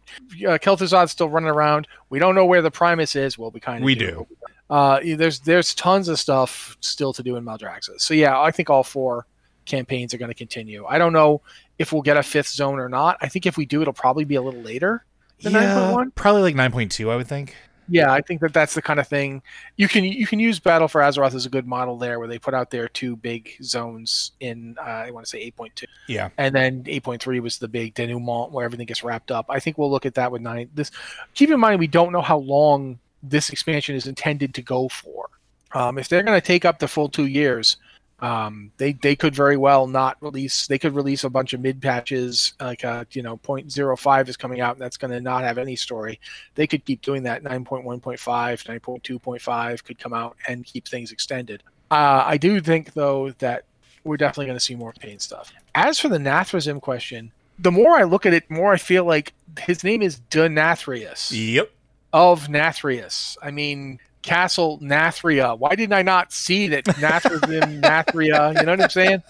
uh, Kel'Thuzad's still running around. We don't know where the Primus is. Well, we kind of we do. do. Uh, there's there's tons of stuff still to do in Maldraxxus. So yeah, I think all four campaigns are going to continue. I don't know if we'll get a fifth zone or not. I think if we do, it'll probably be a little later than yeah, 9.1. Probably like 9.2, I would think. Yeah, I think that that's the kind of thing you can you can use Battle for Azeroth as a good model there, where they put out their two big zones in uh, I want to say 8.2. Yeah, and then 8.3 was the big denouement where everything gets wrapped up. I think we'll look at that with nine. This keep in mind we don't know how long this expansion is intended to go for. Um, if they're going to take up the full two years, um, they they could very well not release. They could release a bunch of mid patches, like uh, you know, 0.05 is coming out, and that's going to not have any story. They could keep doing that. 9.1.5, 9.2.5 could come out and keep things extended. Uh, I do think though that we're definitely going to see more pain stuff. As for the Nathrezim question, the more I look at it, more I feel like his name is Denathrius. Yep. Of Nathrius. I mean, Castle Nathria. Why didn't I not see that Nathrezim, Nathria? You know what I'm saying?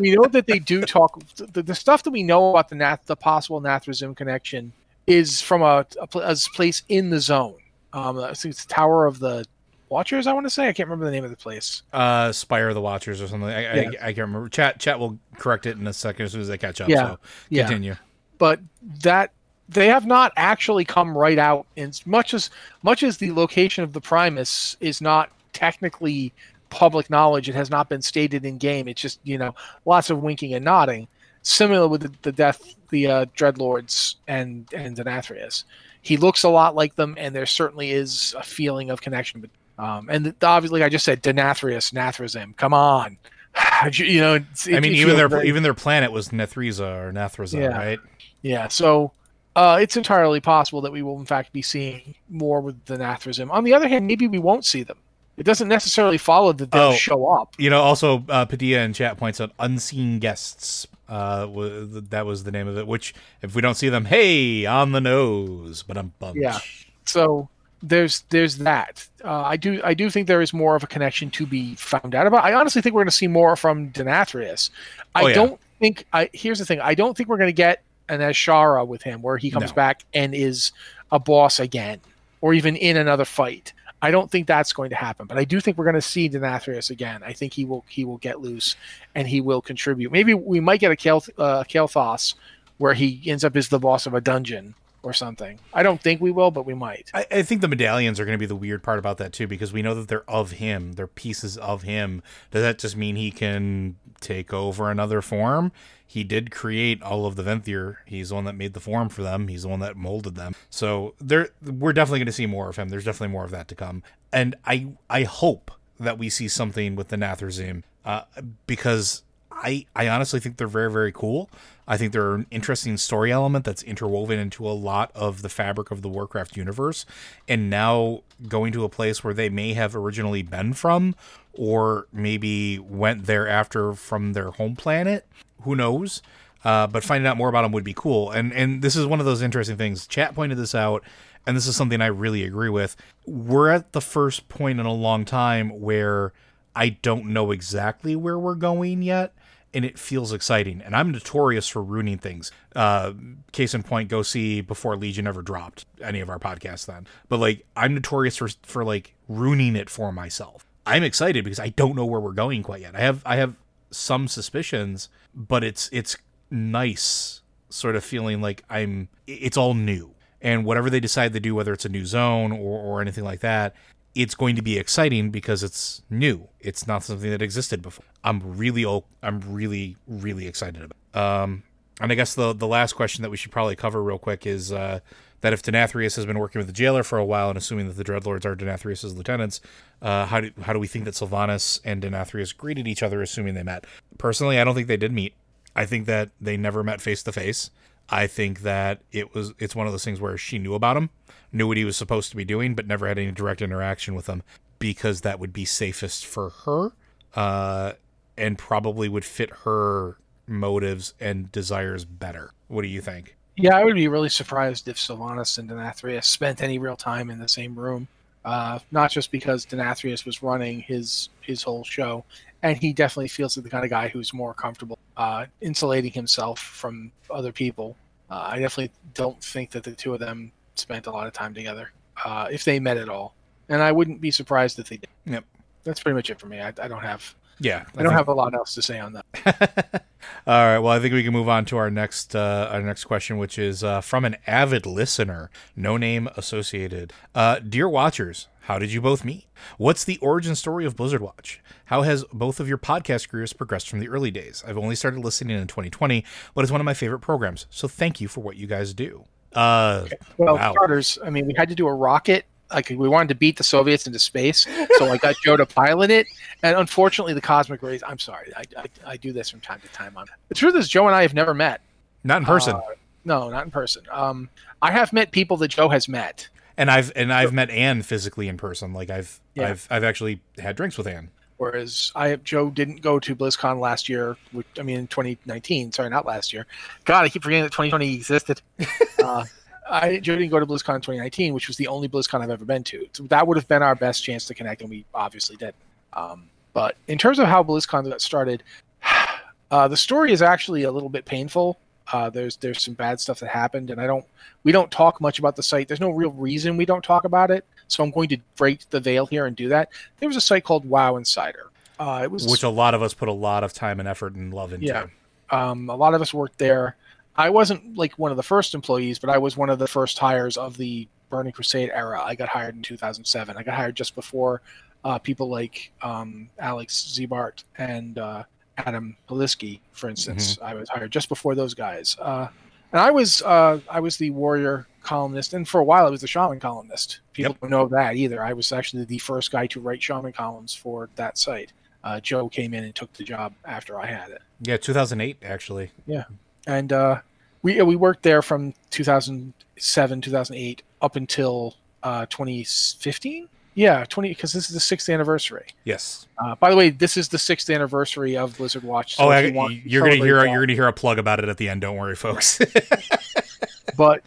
We know that they do talk. The, the stuff that we know about the Nath, the possible Nathrezim connection is from a, a, a place in the zone. Um, I think it's Tower of the Watchers. I want to say I can't remember the name of the place. Uh, Spire of the Watchers or something. I, yeah. I, I, can't remember. Chat chat will correct it in a second as soon as they catch up. Yeah. So continue. Yeah. But that they have not actually come right out as much as much as the location of the Primus is not technically public knowledge. It has not been stated in game. It's just you know lots of winking and nodding. Similar with the, the death, the uh, Dreadlords and and Denathrius. He looks a lot like them, and there certainly is a feeling of connection. But um, and the, obviously, I just said, Denathrius, Nathrezim. Come on, you know. It, I mean, even their very... even their planet was Nethreza or Nathreza, yeah. right? Yeah. So uh, it's entirely possible that we will, in fact, be seeing more with the Nathrezim. On the other hand, maybe we won't see them. It doesn't necessarily follow that they'll oh, show up. You know, also uh, Padilla in chat points out unseen guests. Uh, that was the name of it. Which, if we don't see them, hey, on the nose. But I'm bummed. Yeah. So there's there's that. Uh, I do I do think there is more of a connection to be found out about. I honestly think we're going to see more from Denathrius. I oh, yeah. don't think. I here's the thing. I don't think we're going to get an Azshara with him where he comes no. back and is a boss again, or even in another fight. I don't think that's going to happen, but I do think we're going to see Denathrius again. I think he will he will get loose and he will contribute. Maybe we might get a Kael, uh, where he ends up as the boss of a dungeon or something. I don't think we will, but we might. I, I think the medallions are going to be the weird part about that too, because we know that they're of him. They're pieces of him. Does that just mean he can take over another form? He did create all of the Venthyr. He's the one that made the form for them. He's the one that molded them. So there, we're definitely going to see more of him. There's definitely more of that to come. And I, I hope that we see something with the Nathrezim, uh, because I, I honestly think they're very, very cool. I think they're an interesting story element that's interwoven into a lot of the fabric of the Warcraft universe. And now going to a place where they may have originally been from, or maybe went there after from their home planet. Who knows? Uh, but finding out more about them would be cool. And and this is one of those interesting things. Chat pointed this out, and this is something I really agree with. We're at the first point in a long time where I don't know exactly where we're going yet and it feels exciting. And I'm notorious for ruining things. Uh, case in point, go see before Legion ever dropped any of our podcasts then. But like, I'm notorious for for like ruining it for myself. I'm excited because I don't know where we're going quite yet. I have I have some suspicions, but it's it's nice sort of feeling like I'm it's all new. And whatever they decide to do, whether it's a new zone or, or anything like that, it's going to be exciting because it's new. It's not something that existed before. I'm really, I'm really, really excited about. Um, and I guess the the last question that we should probably cover real quick is uh, that if Denathrius has been working with the jailer for a while, and assuming that the Dreadlords are Denathrius's lieutenants, uh, how do how do we think that Sylvanas and Denathrius greeted each other, assuming they met? Personally, I don't think they did meet. I think that they never met face to face. I think that it was it's one of those things where she knew about him, knew what he was supposed to be doing, but never had any direct interaction with him because that would be safest for her, uh, and probably would fit her motives and desires better. What do you think? Yeah, I would be really surprised if Sylvanas and Denathrius spent any real time in the same room. Uh, not just because Denathrius was running his his whole show, and he definitely feels like the kind of guy who's more comfortable uh, insulating himself from other people. Uh, I definitely don't think that the two of them spent a lot of time together, uh, if they met at all. And I wouldn't be surprised if they did. Yep. That's pretty much it for me. I, I don't have. Yeah, I, I don't think... have a lot else to say on that. all right. Well, I think we can move on to our next uh, our next question, which is uh, from an avid listener, no name associated. Uh, Dear watchers, how did you both meet? What's the origin story of Blizzard Watch? How has both of your podcast careers progressed from the early days? I've only started listening in 2020, but it's one of my favorite programs. So thank you for what you guys do. Uh. Well, wow. starters, I mean, we had to do a rocket. Like we wanted to beat the Soviets into space, so I got Joe to pilot it. And unfortunately, the cosmic rays. I'm sorry, I, I, I do this from time to time. On the truth is, Joe and I have never met. Not in person. Uh, no, not in person. Um, I have met people that Joe has met and I've and I've met Anne physically in person. Like I've yeah. I've I've actually had drinks with Anne. Whereas I Joe didn't go to BlizzCon last year. Which, I mean, 2019. Sorry, not last year. God, I keep forgetting that 2020 existed. uh, I Joe didn't go to BlizzCon in 2019, which was the only BlizzCon I've ever been to. So that would have been our best chance to connect, and we obviously did. Um, but in terms of how BlizzCon got started, uh, the story is actually a little bit painful. Uh, there's there's some bad stuff that happened, and I don't we don't talk much about the site. There's no real reason we don't talk about it. So I'm going to break the veil here and do that. There was a site called WoW Insider. Uh, it was which a lot of us put a lot of time and effort and love into. Yeah, um, a lot of us worked there. I wasn't like one of the first employees, but I was one of the first hires of the Burning Crusade era. I got hired in 2007. I got hired just before uh, people like um, Alex Ziebart and uh, Adam Holisky, for instance. Mm-hmm. I was hired just before those guys. Uh, and I was uh, I was the warrior columnist, and for a while I was the shaman columnist. People yep. don't know that either. I was actually the first guy to write shaman columns for that site. Uh, Joe came in and took the job after I had it. Yeah, 2008 actually. Yeah, and uh, we we worked there from 2007 2008 up until uh, 2015. Yeah, 20 because this is the sixth anniversary. Yes. Uh, by the way, this is the sixth anniversary of Blizzard Watch. So oh, I, you you're gonna hear that. you're gonna hear a plug about it at the end. Don't worry, folks. but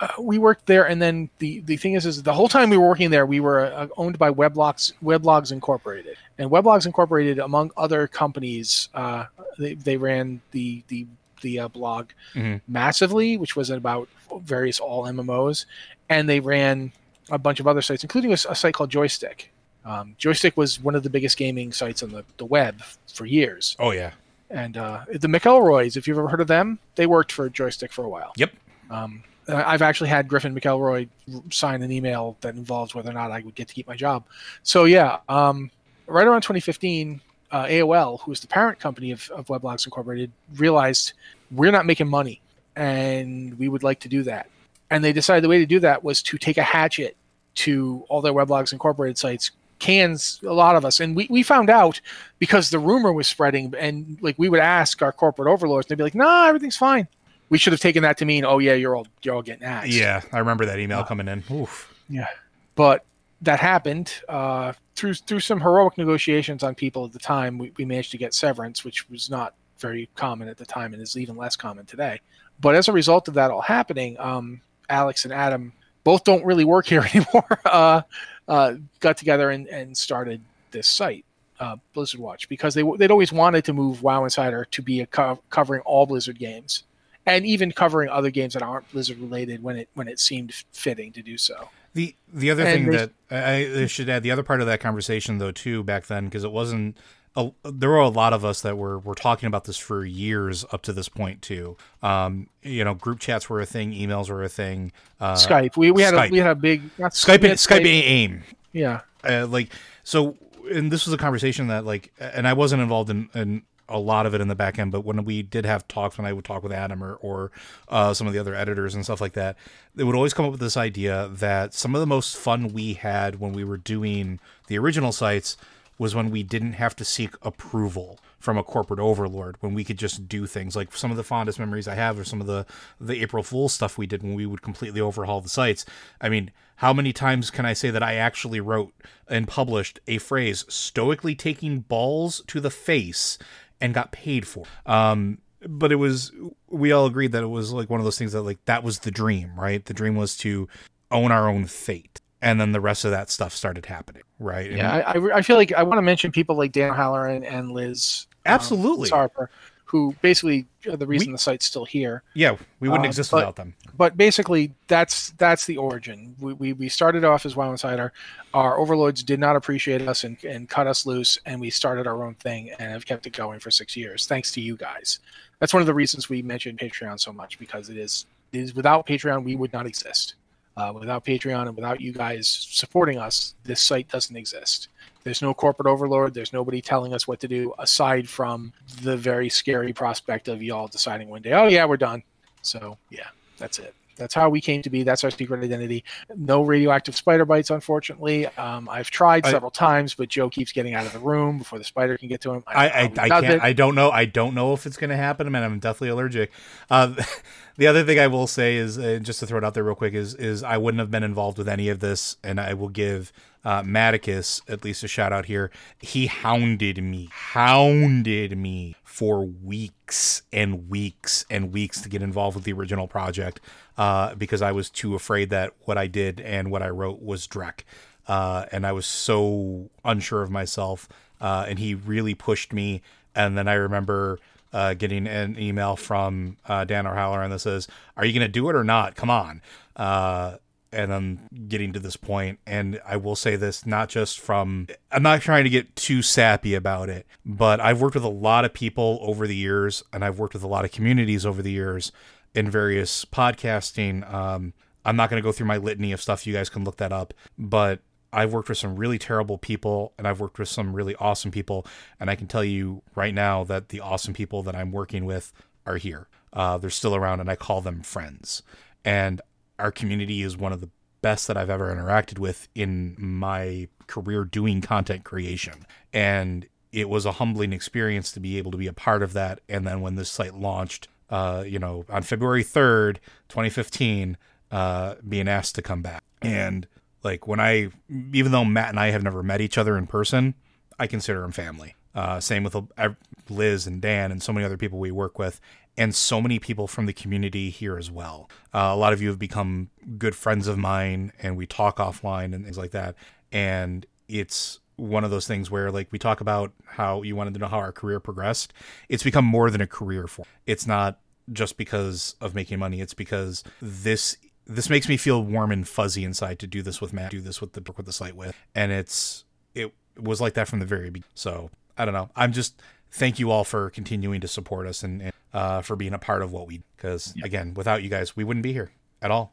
uh, we worked there, and then the the thing is, is the whole time we were working there, we were uh, owned by Weblogs Weblogs Incorporated, and Weblogs Incorporated, among other companies, uh, they they ran the the the uh, blog mm-hmm. massively, which was about various all MMOs, and they ran a bunch of other sites, including a, a site called Joystick. Um, Joystick was one of the biggest gaming sites on the, the web for years. Oh yeah. and uh, the McElroys. If you've ever heard of them, they worked for Joystick for a while. Yep. Um, I've actually had Griffin McElroy sign an email that involves whether or not I would get to keep my job. So yeah, um, right around 2015, uh, AOL, who is the parent company of, of Weblogs Incorporated, realized we're not making money, and we would like to do that. And they decided the way to do that was to take a hatchet to all their Weblogs Incorporated sites, cans a lot of us, and we, we found out because the rumor was spreading, and like we would ask our corporate overlords, and they'd be like, "No, nah, everything's fine." We should have taken that to mean, "Oh yeah, you're all you're all getting axed." Yeah, I remember that email uh, coming in. Oof. Yeah, but that happened uh, through through some heroic negotiations on people at the time. We, we managed to get severance, which was not very common at the time and is even less common today. But as a result of that all happening, um, Alex and Adam both don't really work here anymore. Uh, uh, got together and, and started this site, uh, Blizzard Watch, because they they'd always wanted to move WoW Insider to be a co- covering all Blizzard games, and even covering other games that aren't Blizzard related when it when it seemed fitting to do so. The the other and thing that I, I should add, the other part of that conversation though too back then because it wasn't a, there were a lot of us that were were talking about this for years up to this point too. Um, you know, group chats were a thing, emails were a thing. Uh, Skype, we, we had Skype. a we had a big Skype Skype, Skype AIM. Yeah, uh, like so, and this was a conversation that like, and I wasn't involved in, in a lot of it in the back end, but when we did have talks, when I would talk with Adam or, or uh, some of the other editors and stuff like that, they would always come up with this idea that some of the most fun we had when we were doing the original sites was when we didn't have to seek approval from a corporate overlord when we could just do things. Like some of the fondest memories i have are some of the the april fool's stuff we did when we would completely overhaul the sites. I mean how many times can i say that i actually wrote and published a phrase stoically taking balls to the face and got paid for? Um but it was we all agreed that it was like one of those things that like that was the dream right? The dream was to own our own fate and then the rest of that stuff started happening, right? Yeah, I, I, feel like I want to mention people like Dan Halloran and Liz um, absolutely um, Harper, who basically are the reason we, the site's still here. Yeah, we wouldn't uh, exist but, without them. But basically, that's that's the origin. We, we, we started off as WoW Insider. Our overlords did not appreciate us and, and cut us loose, and we started our own thing and have kept it going for six years, thanks to you guys. That's one of the reasons we mentioned Patreon so much because it is it is without Patreon we would not exist. Uh, without Patreon and without you guys supporting us, this site doesn't exist. There's no corporate overlord. There's nobody telling us what to do aside from the very scary prospect of y'all deciding one day, oh, yeah, we're done. So, yeah, that's it. That's how we came to be. That's our secret identity. No radioactive spider bites, unfortunately. Um, I've tried several I, times, but Joe keeps getting out of the room before the spider can get to him. I, I, I can't. It. I don't know. I don't know if it's going to happen. I mean, I'm definitely allergic. Uh, the other thing I will say is, uh, just to throw it out there real quick, is is I wouldn't have been involved with any of this, and I will give uh, Matticus at least a shout out here. He hounded me, hounded me for weeks and weeks and weeks to get involved with the original project uh, because I was too afraid that what I did and what I wrote was Drek. Uh, and I was so unsure of myself. Uh, and he really pushed me. And then I remember uh, getting an email from uh, Dan O'Halloran that says, Are you going to do it or not? Come on. Uh, and then getting to this point and i will say this not just from i'm not trying to get too sappy about it but i've worked with a lot of people over the years and i've worked with a lot of communities over the years in various podcasting. Um, I'm not going to go through my litany of stuff. You guys can look that up. But I've worked with some really terrible people and I've worked with some really awesome people. And I can tell you right now that the awesome people that I'm working with are here. Uh, they're still around and I call them friends. And our community is one of the best that I've ever interacted with in my career doing content creation. And it was a humbling experience to be able to be a part of that. And then when this site launched, uh, you know, on February 3rd, 2015, uh, being asked to come back. And like when I, even though Matt and I have never met each other in person, I consider him family. Uh, same with uh, Liz and Dan and so many other people we work with, and so many people from the community here as well. Uh, a lot of you have become good friends of mine, and we talk offline and things like that. And it's one of those things where like we talk about how you wanted to know how our career progressed it's become more than a career for it's not just because of making money it's because this this makes me feel warm and fuzzy inside to do this with matt do this with the book with the site with and it's it was like that from the very beginning so i don't know i'm just thank you all for continuing to support us and, and uh, for being a part of what we. Because Yeah. again, without you guys, we wouldn't be here at all.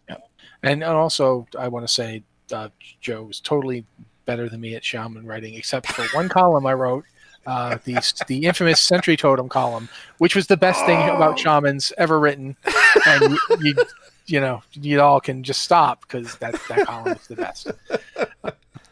And, and also, I want to say uh, Joe was totally better than me at shaman writing, except for one column I wrote, uh, the the infamous Sentry Totem column, which was the best thing about shamans ever written. And you, you, you know, you all can just stop because that that column is the best.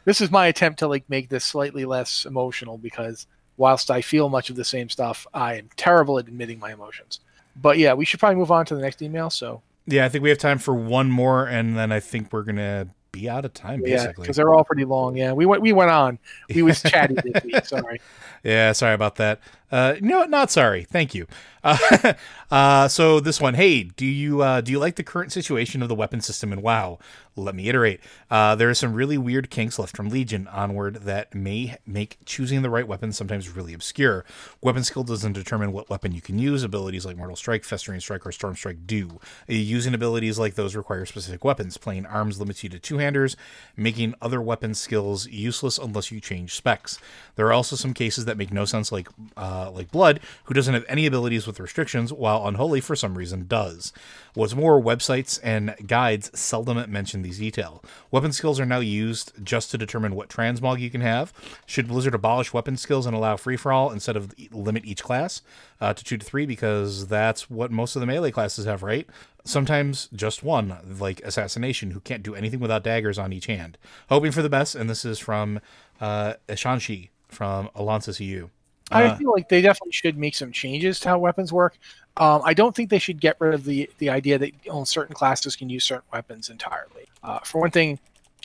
This is my attempt to like make this slightly less emotional because whilst I feel much of the same stuff, I am terrible at admitting my emotions. But yeah, we should probably move on to the next email. So Yeah, I think we have time for one more, and then I think we're gonna be out of time. Yeah, Basically, because they're all pretty long. Yeah, we went we went on. We was chatty this week. Sorry. Yeah, sorry about that. Uh, no, not sorry. Thank you. Uh, uh, so this one, hey, do you uh, do you like the current situation of the weapon system in WoW? Let me iterate. Uh, there are some really weird kinks left from Legion onward that may make choosing the right weapon sometimes really obscure. Weapon skill doesn't determine what weapon you can use. Abilities like Mortal Strike, Festering Strike, or Storm Strike do. Uh, Using abilities like those require specific weapons. Playing arms limits you to two-handers, making other weapon skills useless unless you change specs. There are also some cases that make no sense, like uh, like Blood, who doesn't have any abilities with restrictions, while Unholy for some reason does. What's more, websites and guides seldom mention these detail. Weapon skills are now used just to determine what transmog you can have. Should Blizzard abolish weapon skills and allow free for all instead of limit each class uh, to two to three? Because that's what most of the melee classes have, right? Sometimes just one, like Assassination, who can't do anything without daggers on each hand. Hoping for the best, and this is from uh, Ishanshi from Alonsis EU. I Uh, feel like they definitely should make some changes to how weapons work. Um, I don't think they should get rid of the the idea that only certain classes can use certain weapons entirely. Uh, for one thing,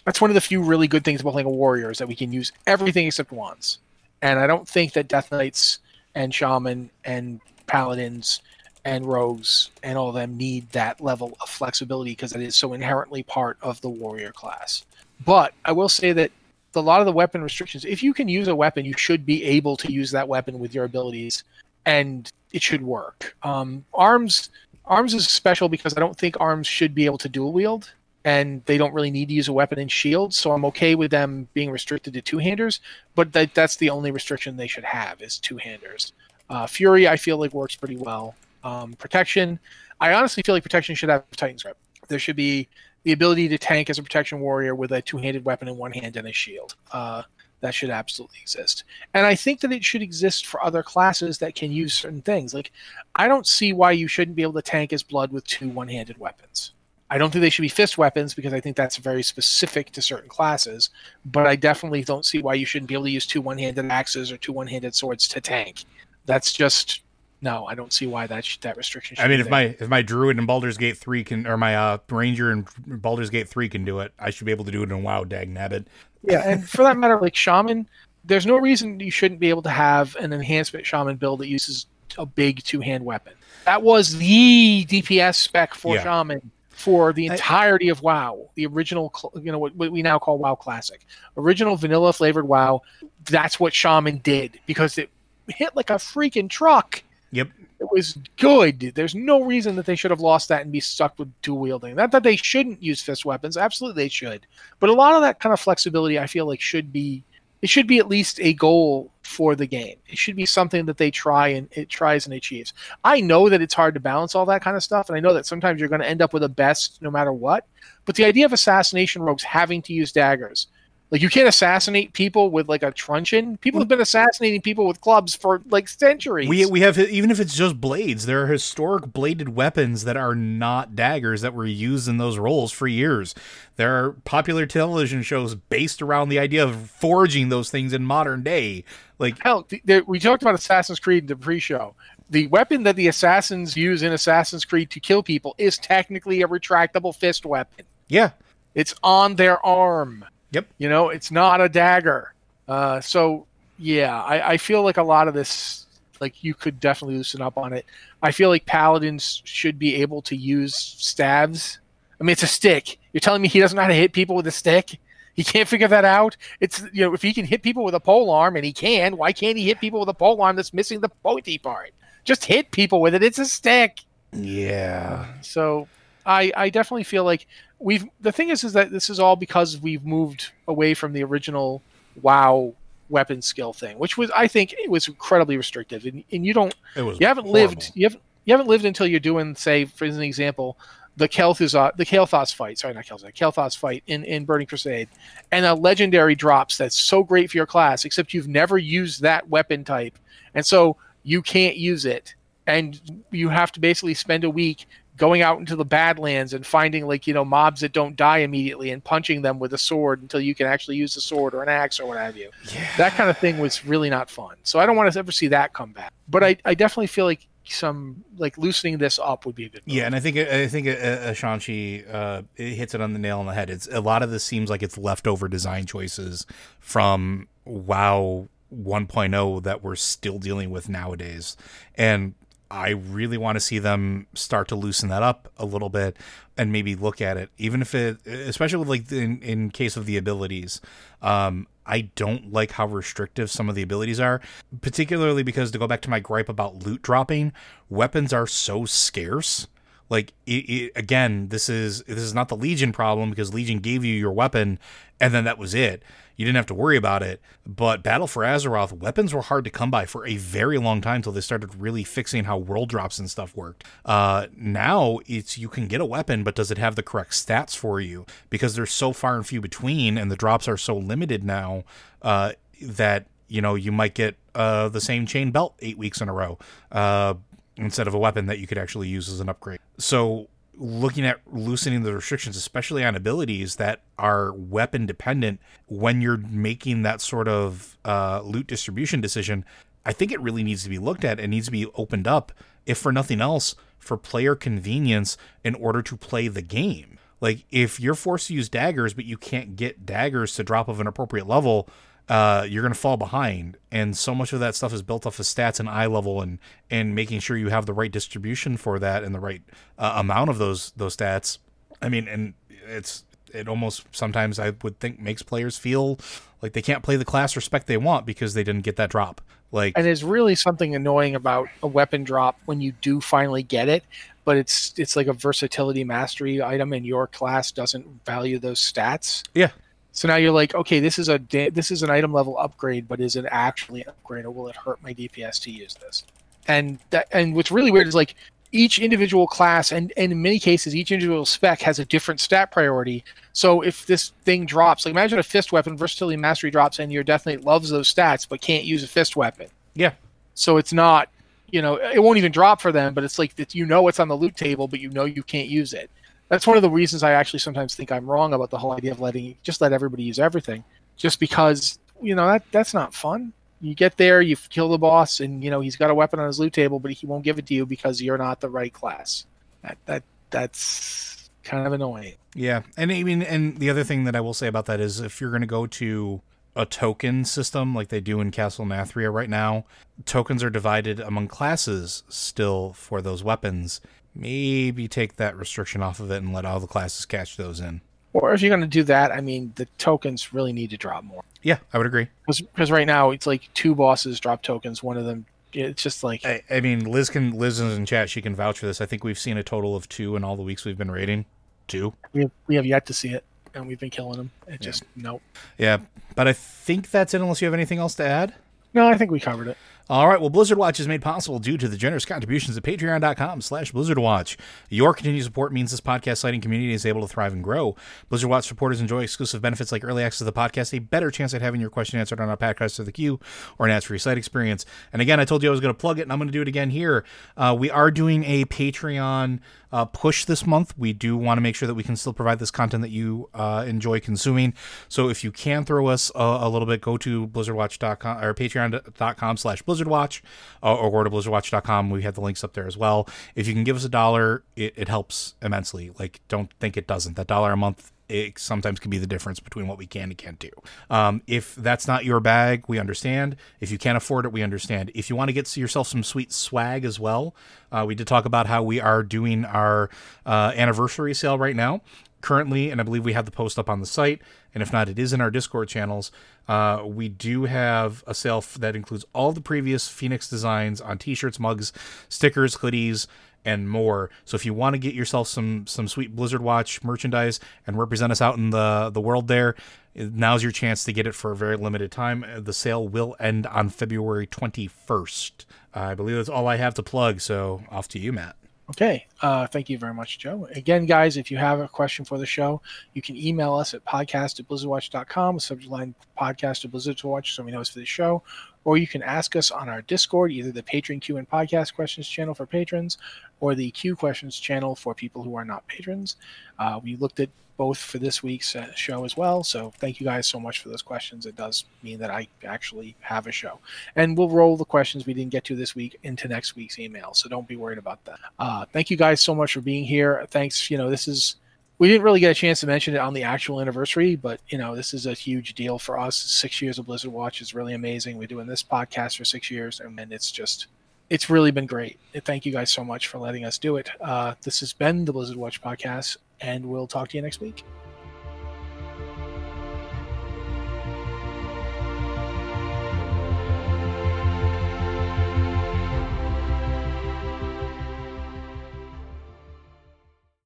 that's one of the few really good things about playing a warrior is that we can use everything except wands. And I don't think that Death Knights and Shaman and Paladins and Rogues and all of them need that level of flexibility because it is so inherently part of the warrior class. But I will say that a lot of the weapon restrictions, if you can use a weapon, you should be able to use that weapon with your abilities and it should work. Um, arms arms is special because I don't think arms should be able to dual wield and they don't really need to use a weapon and shield. So I'm okay with them being restricted to two handers, but that, that's the only restriction they should have is two handers. Uh, Fury, I feel like works pretty well. Um, protection, I honestly feel like protection should have Titan's grip. There should be the ability to tank as a protection warrior with a two-handed weapon in one hand and a shield. Uh, that should absolutely exist. And I think that it should exist for other classes that can use certain things. Like, I don't see why you shouldn't be able to tank as blood with two one-handed weapons. I don't think they should be fist weapons because I think that's very specific to certain classes. But I definitely don't see why you shouldn't be able to use two one-handed axes or two one-handed swords to tank. That's just no. I don't see why that sh- that restriction. Should I mean, be if there. my if my druid in Baldur's Gate three can, or my uh, ranger in Baldur's Gate three can do it, I should be able to do it in WoW. Dag nabbit. Yeah, and for that matter, like shaman, there's no reason you shouldn't be able to have an enhancement shaman build that uses a big two hand weapon. That was the DPS spec for Yeah. shaman for the I- entirety of WoW, the original, you know, what, what we now call WoW Classic, original vanilla flavored WoW. That's what shaman did because it hit like a freaking truck. Yep. It was good. There's no reason that they should have lost that and be stuck with dual wielding. Not that they shouldn't use fist weapons. Absolutely, they should. But a lot of that kind of flexibility, I feel like, should be it should be at least a goal for the game. It should be something that they try and it tries and achieves. I know that it's hard to balance all that kind of stuff, and I know that sometimes you're going to end up with a best no matter what. But the idea of assassination rogues having to use daggers, like you can't assassinate people with like a truncheon. People have been assassinating people with clubs for like centuries. We we have even if it's just blades, there are historic bladed weapons that are not daggers that were used in those roles for years. There are popular television shows based around the idea of forging those things in modern day. Like Hell, we talked about Assassin's Creed in the pre-show. The weapon that the assassins use in Assassin's Creed to kill people is technically a retractable fist weapon. yeah, It's on their arm. Yep. You know, it's not a dagger. Uh, so yeah, I, I feel like a lot of this, like you could definitely loosen up on it. I feel like paladins should be able to use staves. I mean, it's a stick. You're telling me he doesn't know how to hit people with a stick? He can't figure that out. It's you know, if he can hit people with a pole arm, and he can, why can't he hit people with a pole arm that's missing the pointy part? Just hit people with it. It's a stick. yeah, So I I definitely feel like we've the thing is is that this is all because we've moved away from the original WoW weapon skill thing, which was I think it was incredibly restrictive, and, and you don't you haven't horrible. lived you haven't you haven't lived until you're doing say for an example the Kel'Thuzad the Kael'thas fight. Sorry not Kel'Thuzad Kael'thas fight in in Burning Crusade. And a legendary drops that's so great for your class except you've never used that weapon type. And so you can't use it. And you have to basically spend a week going out into the badlands and finding like you know mobs that don't die immediately and punching them with a sword until you can actually use a sword or an axe or what have you Yeah. that kind of thing was really not fun. So I don't want to ever see that come back. But I, I definitely feel like some like loosening this up would be a good. move. Yeah, and I think I think uh, uh, uh, it hits it on the nail on the head. It's a lot of this seems like it's leftover design choices from WoW 1.0 that we're still dealing with nowadays, and I really want to see them start to loosen that up a little bit and maybe look at it, even if it, especially like in in case of the abilities. Um, I don't like how restrictive some of the abilities are, particularly because to go back to my gripe about loot dropping, weapons are so scarce. Like it, it, again, this is this is not the Legion problem because Legion gave you your weapon and then that was it. You didn't have to worry about it. But Battle for Azeroth, weapons were hard to come by for a very long time until they started really fixing how world drops and stuff worked. Uh, now it's you can get a weapon, but does it have the correct stats for you? Because they're so far and few between, and the drops are so limited now uh, that you know you might get uh, the same chain belt eight weeks in a row uh, instead of a weapon that you could actually use as an upgrade. So looking at loosening the restrictions, especially on abilities that are weapon dependent, when you're making that sort of uh, loot distribution decision, I think it really needs to be looked at. It needs to be opened up, if for nothing else, for player convenience in order to play the game. Like if you're forced to use daggers, but you can't get daggers to drop of an appropriate level, uh, you're going to fall behind. And so much of that stuff is built off of stats and eye level and and making sure you have the right distribution for that and the right uh, amount of those those stats. I mean, and it's it almost sometimes I would think makes players feel like they can't play the class respect they want because they didn't get that drop. Like And there's really something annoying about a weapon drop when you do finally get it, but it's it's like a versatility mastery item, and your class doesn't value those stats. Yeah. So now you're like, okay, this is a da- this is an item level upgrade, but is it actually an upgrade, or will it hurt my DPS to use this? And that and what's really weird is like each individual class and, and in many cases each individual spec has a different stat priority. So if this thing drops, like imagine a fist weapon versatility mastery drops and your death knight loves those stats but can't use a fist weapon. yeah, So it's not, you know, it won't even drop for them, but it's like that you know it's on the loot table, but you know you can't use it. That's one of the reasons I actually sometimes think I'm wrong about the whole idea of letting just let everybody use everything, just because you know that that's not fun. You get there, you kill the boss, and you know he's got a weapon on his loot table, but he won't give it to you because you're not the right class. That that that's kind of annoying. Yeah, and I mean, and the other thing that I will say about that is if you're going to go to a token system like they do in Castle Nathria right now, tokens are divided among classes still for those weapons. Maybe take that restriction off of it and let all the classes catch those in. Or if you're going to do that, I mean, the tokens really need to drop more. Yeah, I would agree. because right now it's like two bosses drop tokens. One of them, it's just like I, I mean, Liz can Liz is in chat. She can vouch for this. I think we've seen a total of two in all the weeks we've been raiding. Two. we have, we have yet to see it, and we've been killing them. It just nope. Yeah, but I think that's it. Unless you have anything else to add. No, I think we covered it. All right. Well, Blizzard Watch is made possible due to the generous contributions at patreon.com slash Blizzard Watch. Your continued support means this podcast sighting community is able to thrive and grow. Blizzard Watch supporters enjoy exclusive benefits like early access to the podcast, a better chance at having your question answered on our podcast of the queue, or an ads-free site experience. And again, I told you I was going to plug it, and I'm going to do it again here. Uh, we are doing a Patreon uh, push this month. We do want to make sure that we can still provide this content that you uh, enjoy consuming. So if you can throw us a, a little bit, go to blizzardwatch.com or patreon.com slash blizzardwatch uh, or go to blizzardwatch.com. We have the links up there as well. If you can give us a dollar, it, it helps immensely. Like, don't think it doesn't. That dollar a month it sometimes can be the difference between what we can and can't do. Um, if that's not your bag, we understand. If you can't afford it, we understand. If you want to get yourself some sweet swag as well, uh, we did talk about how we are doing our uh, anniversary sale right now. Currently, and I believe we have the post up on the site, and if not, it is in our Discord channels. Uh, we do have a sale that includes all the previous Phoenix designs on t shirts, mugs, stickers, hoodies, and more. So if you want to get yourself some some sweet Blizzard Watch merchandise and represent us out in the the world there, now's your chance to get it for a very limited time. The sale will end on February 21st. I believe that's all I have to plug. So off to you, Matt. Okay. Uh, thank you very much, Joe. Again, guys, if you have a question for the show, you can email us at podcast at blizzardwatch.com, subject line podcast at Blizzard to Watch, so we know it's for the show. Or you can ask us on our Discord, either the Patron Q and Podcast Questions channel for patrons or the Q Questions channel for people who are not patrons. Uh, we looked at both for this week's uh, show as well. So thank you guys so much for those questions. It does mean that I actually have a show, and we'll roll the questions we didn't get to this week into next week's email. So don't be worried about that. Uh, thank you guys so much for being here. Thanks. You know this is. We didn't really get a chance to mention it on the actual anniversary, but you know this is a huge deal for us. Six years of Blizzard Watch is really amazing. We're doing this podcast for six years, and, and it's just it's really been great. Thank you guys so much for letting us do it. Uh, this has been the Blizzard Watch podcast, and we'll talk to you next week.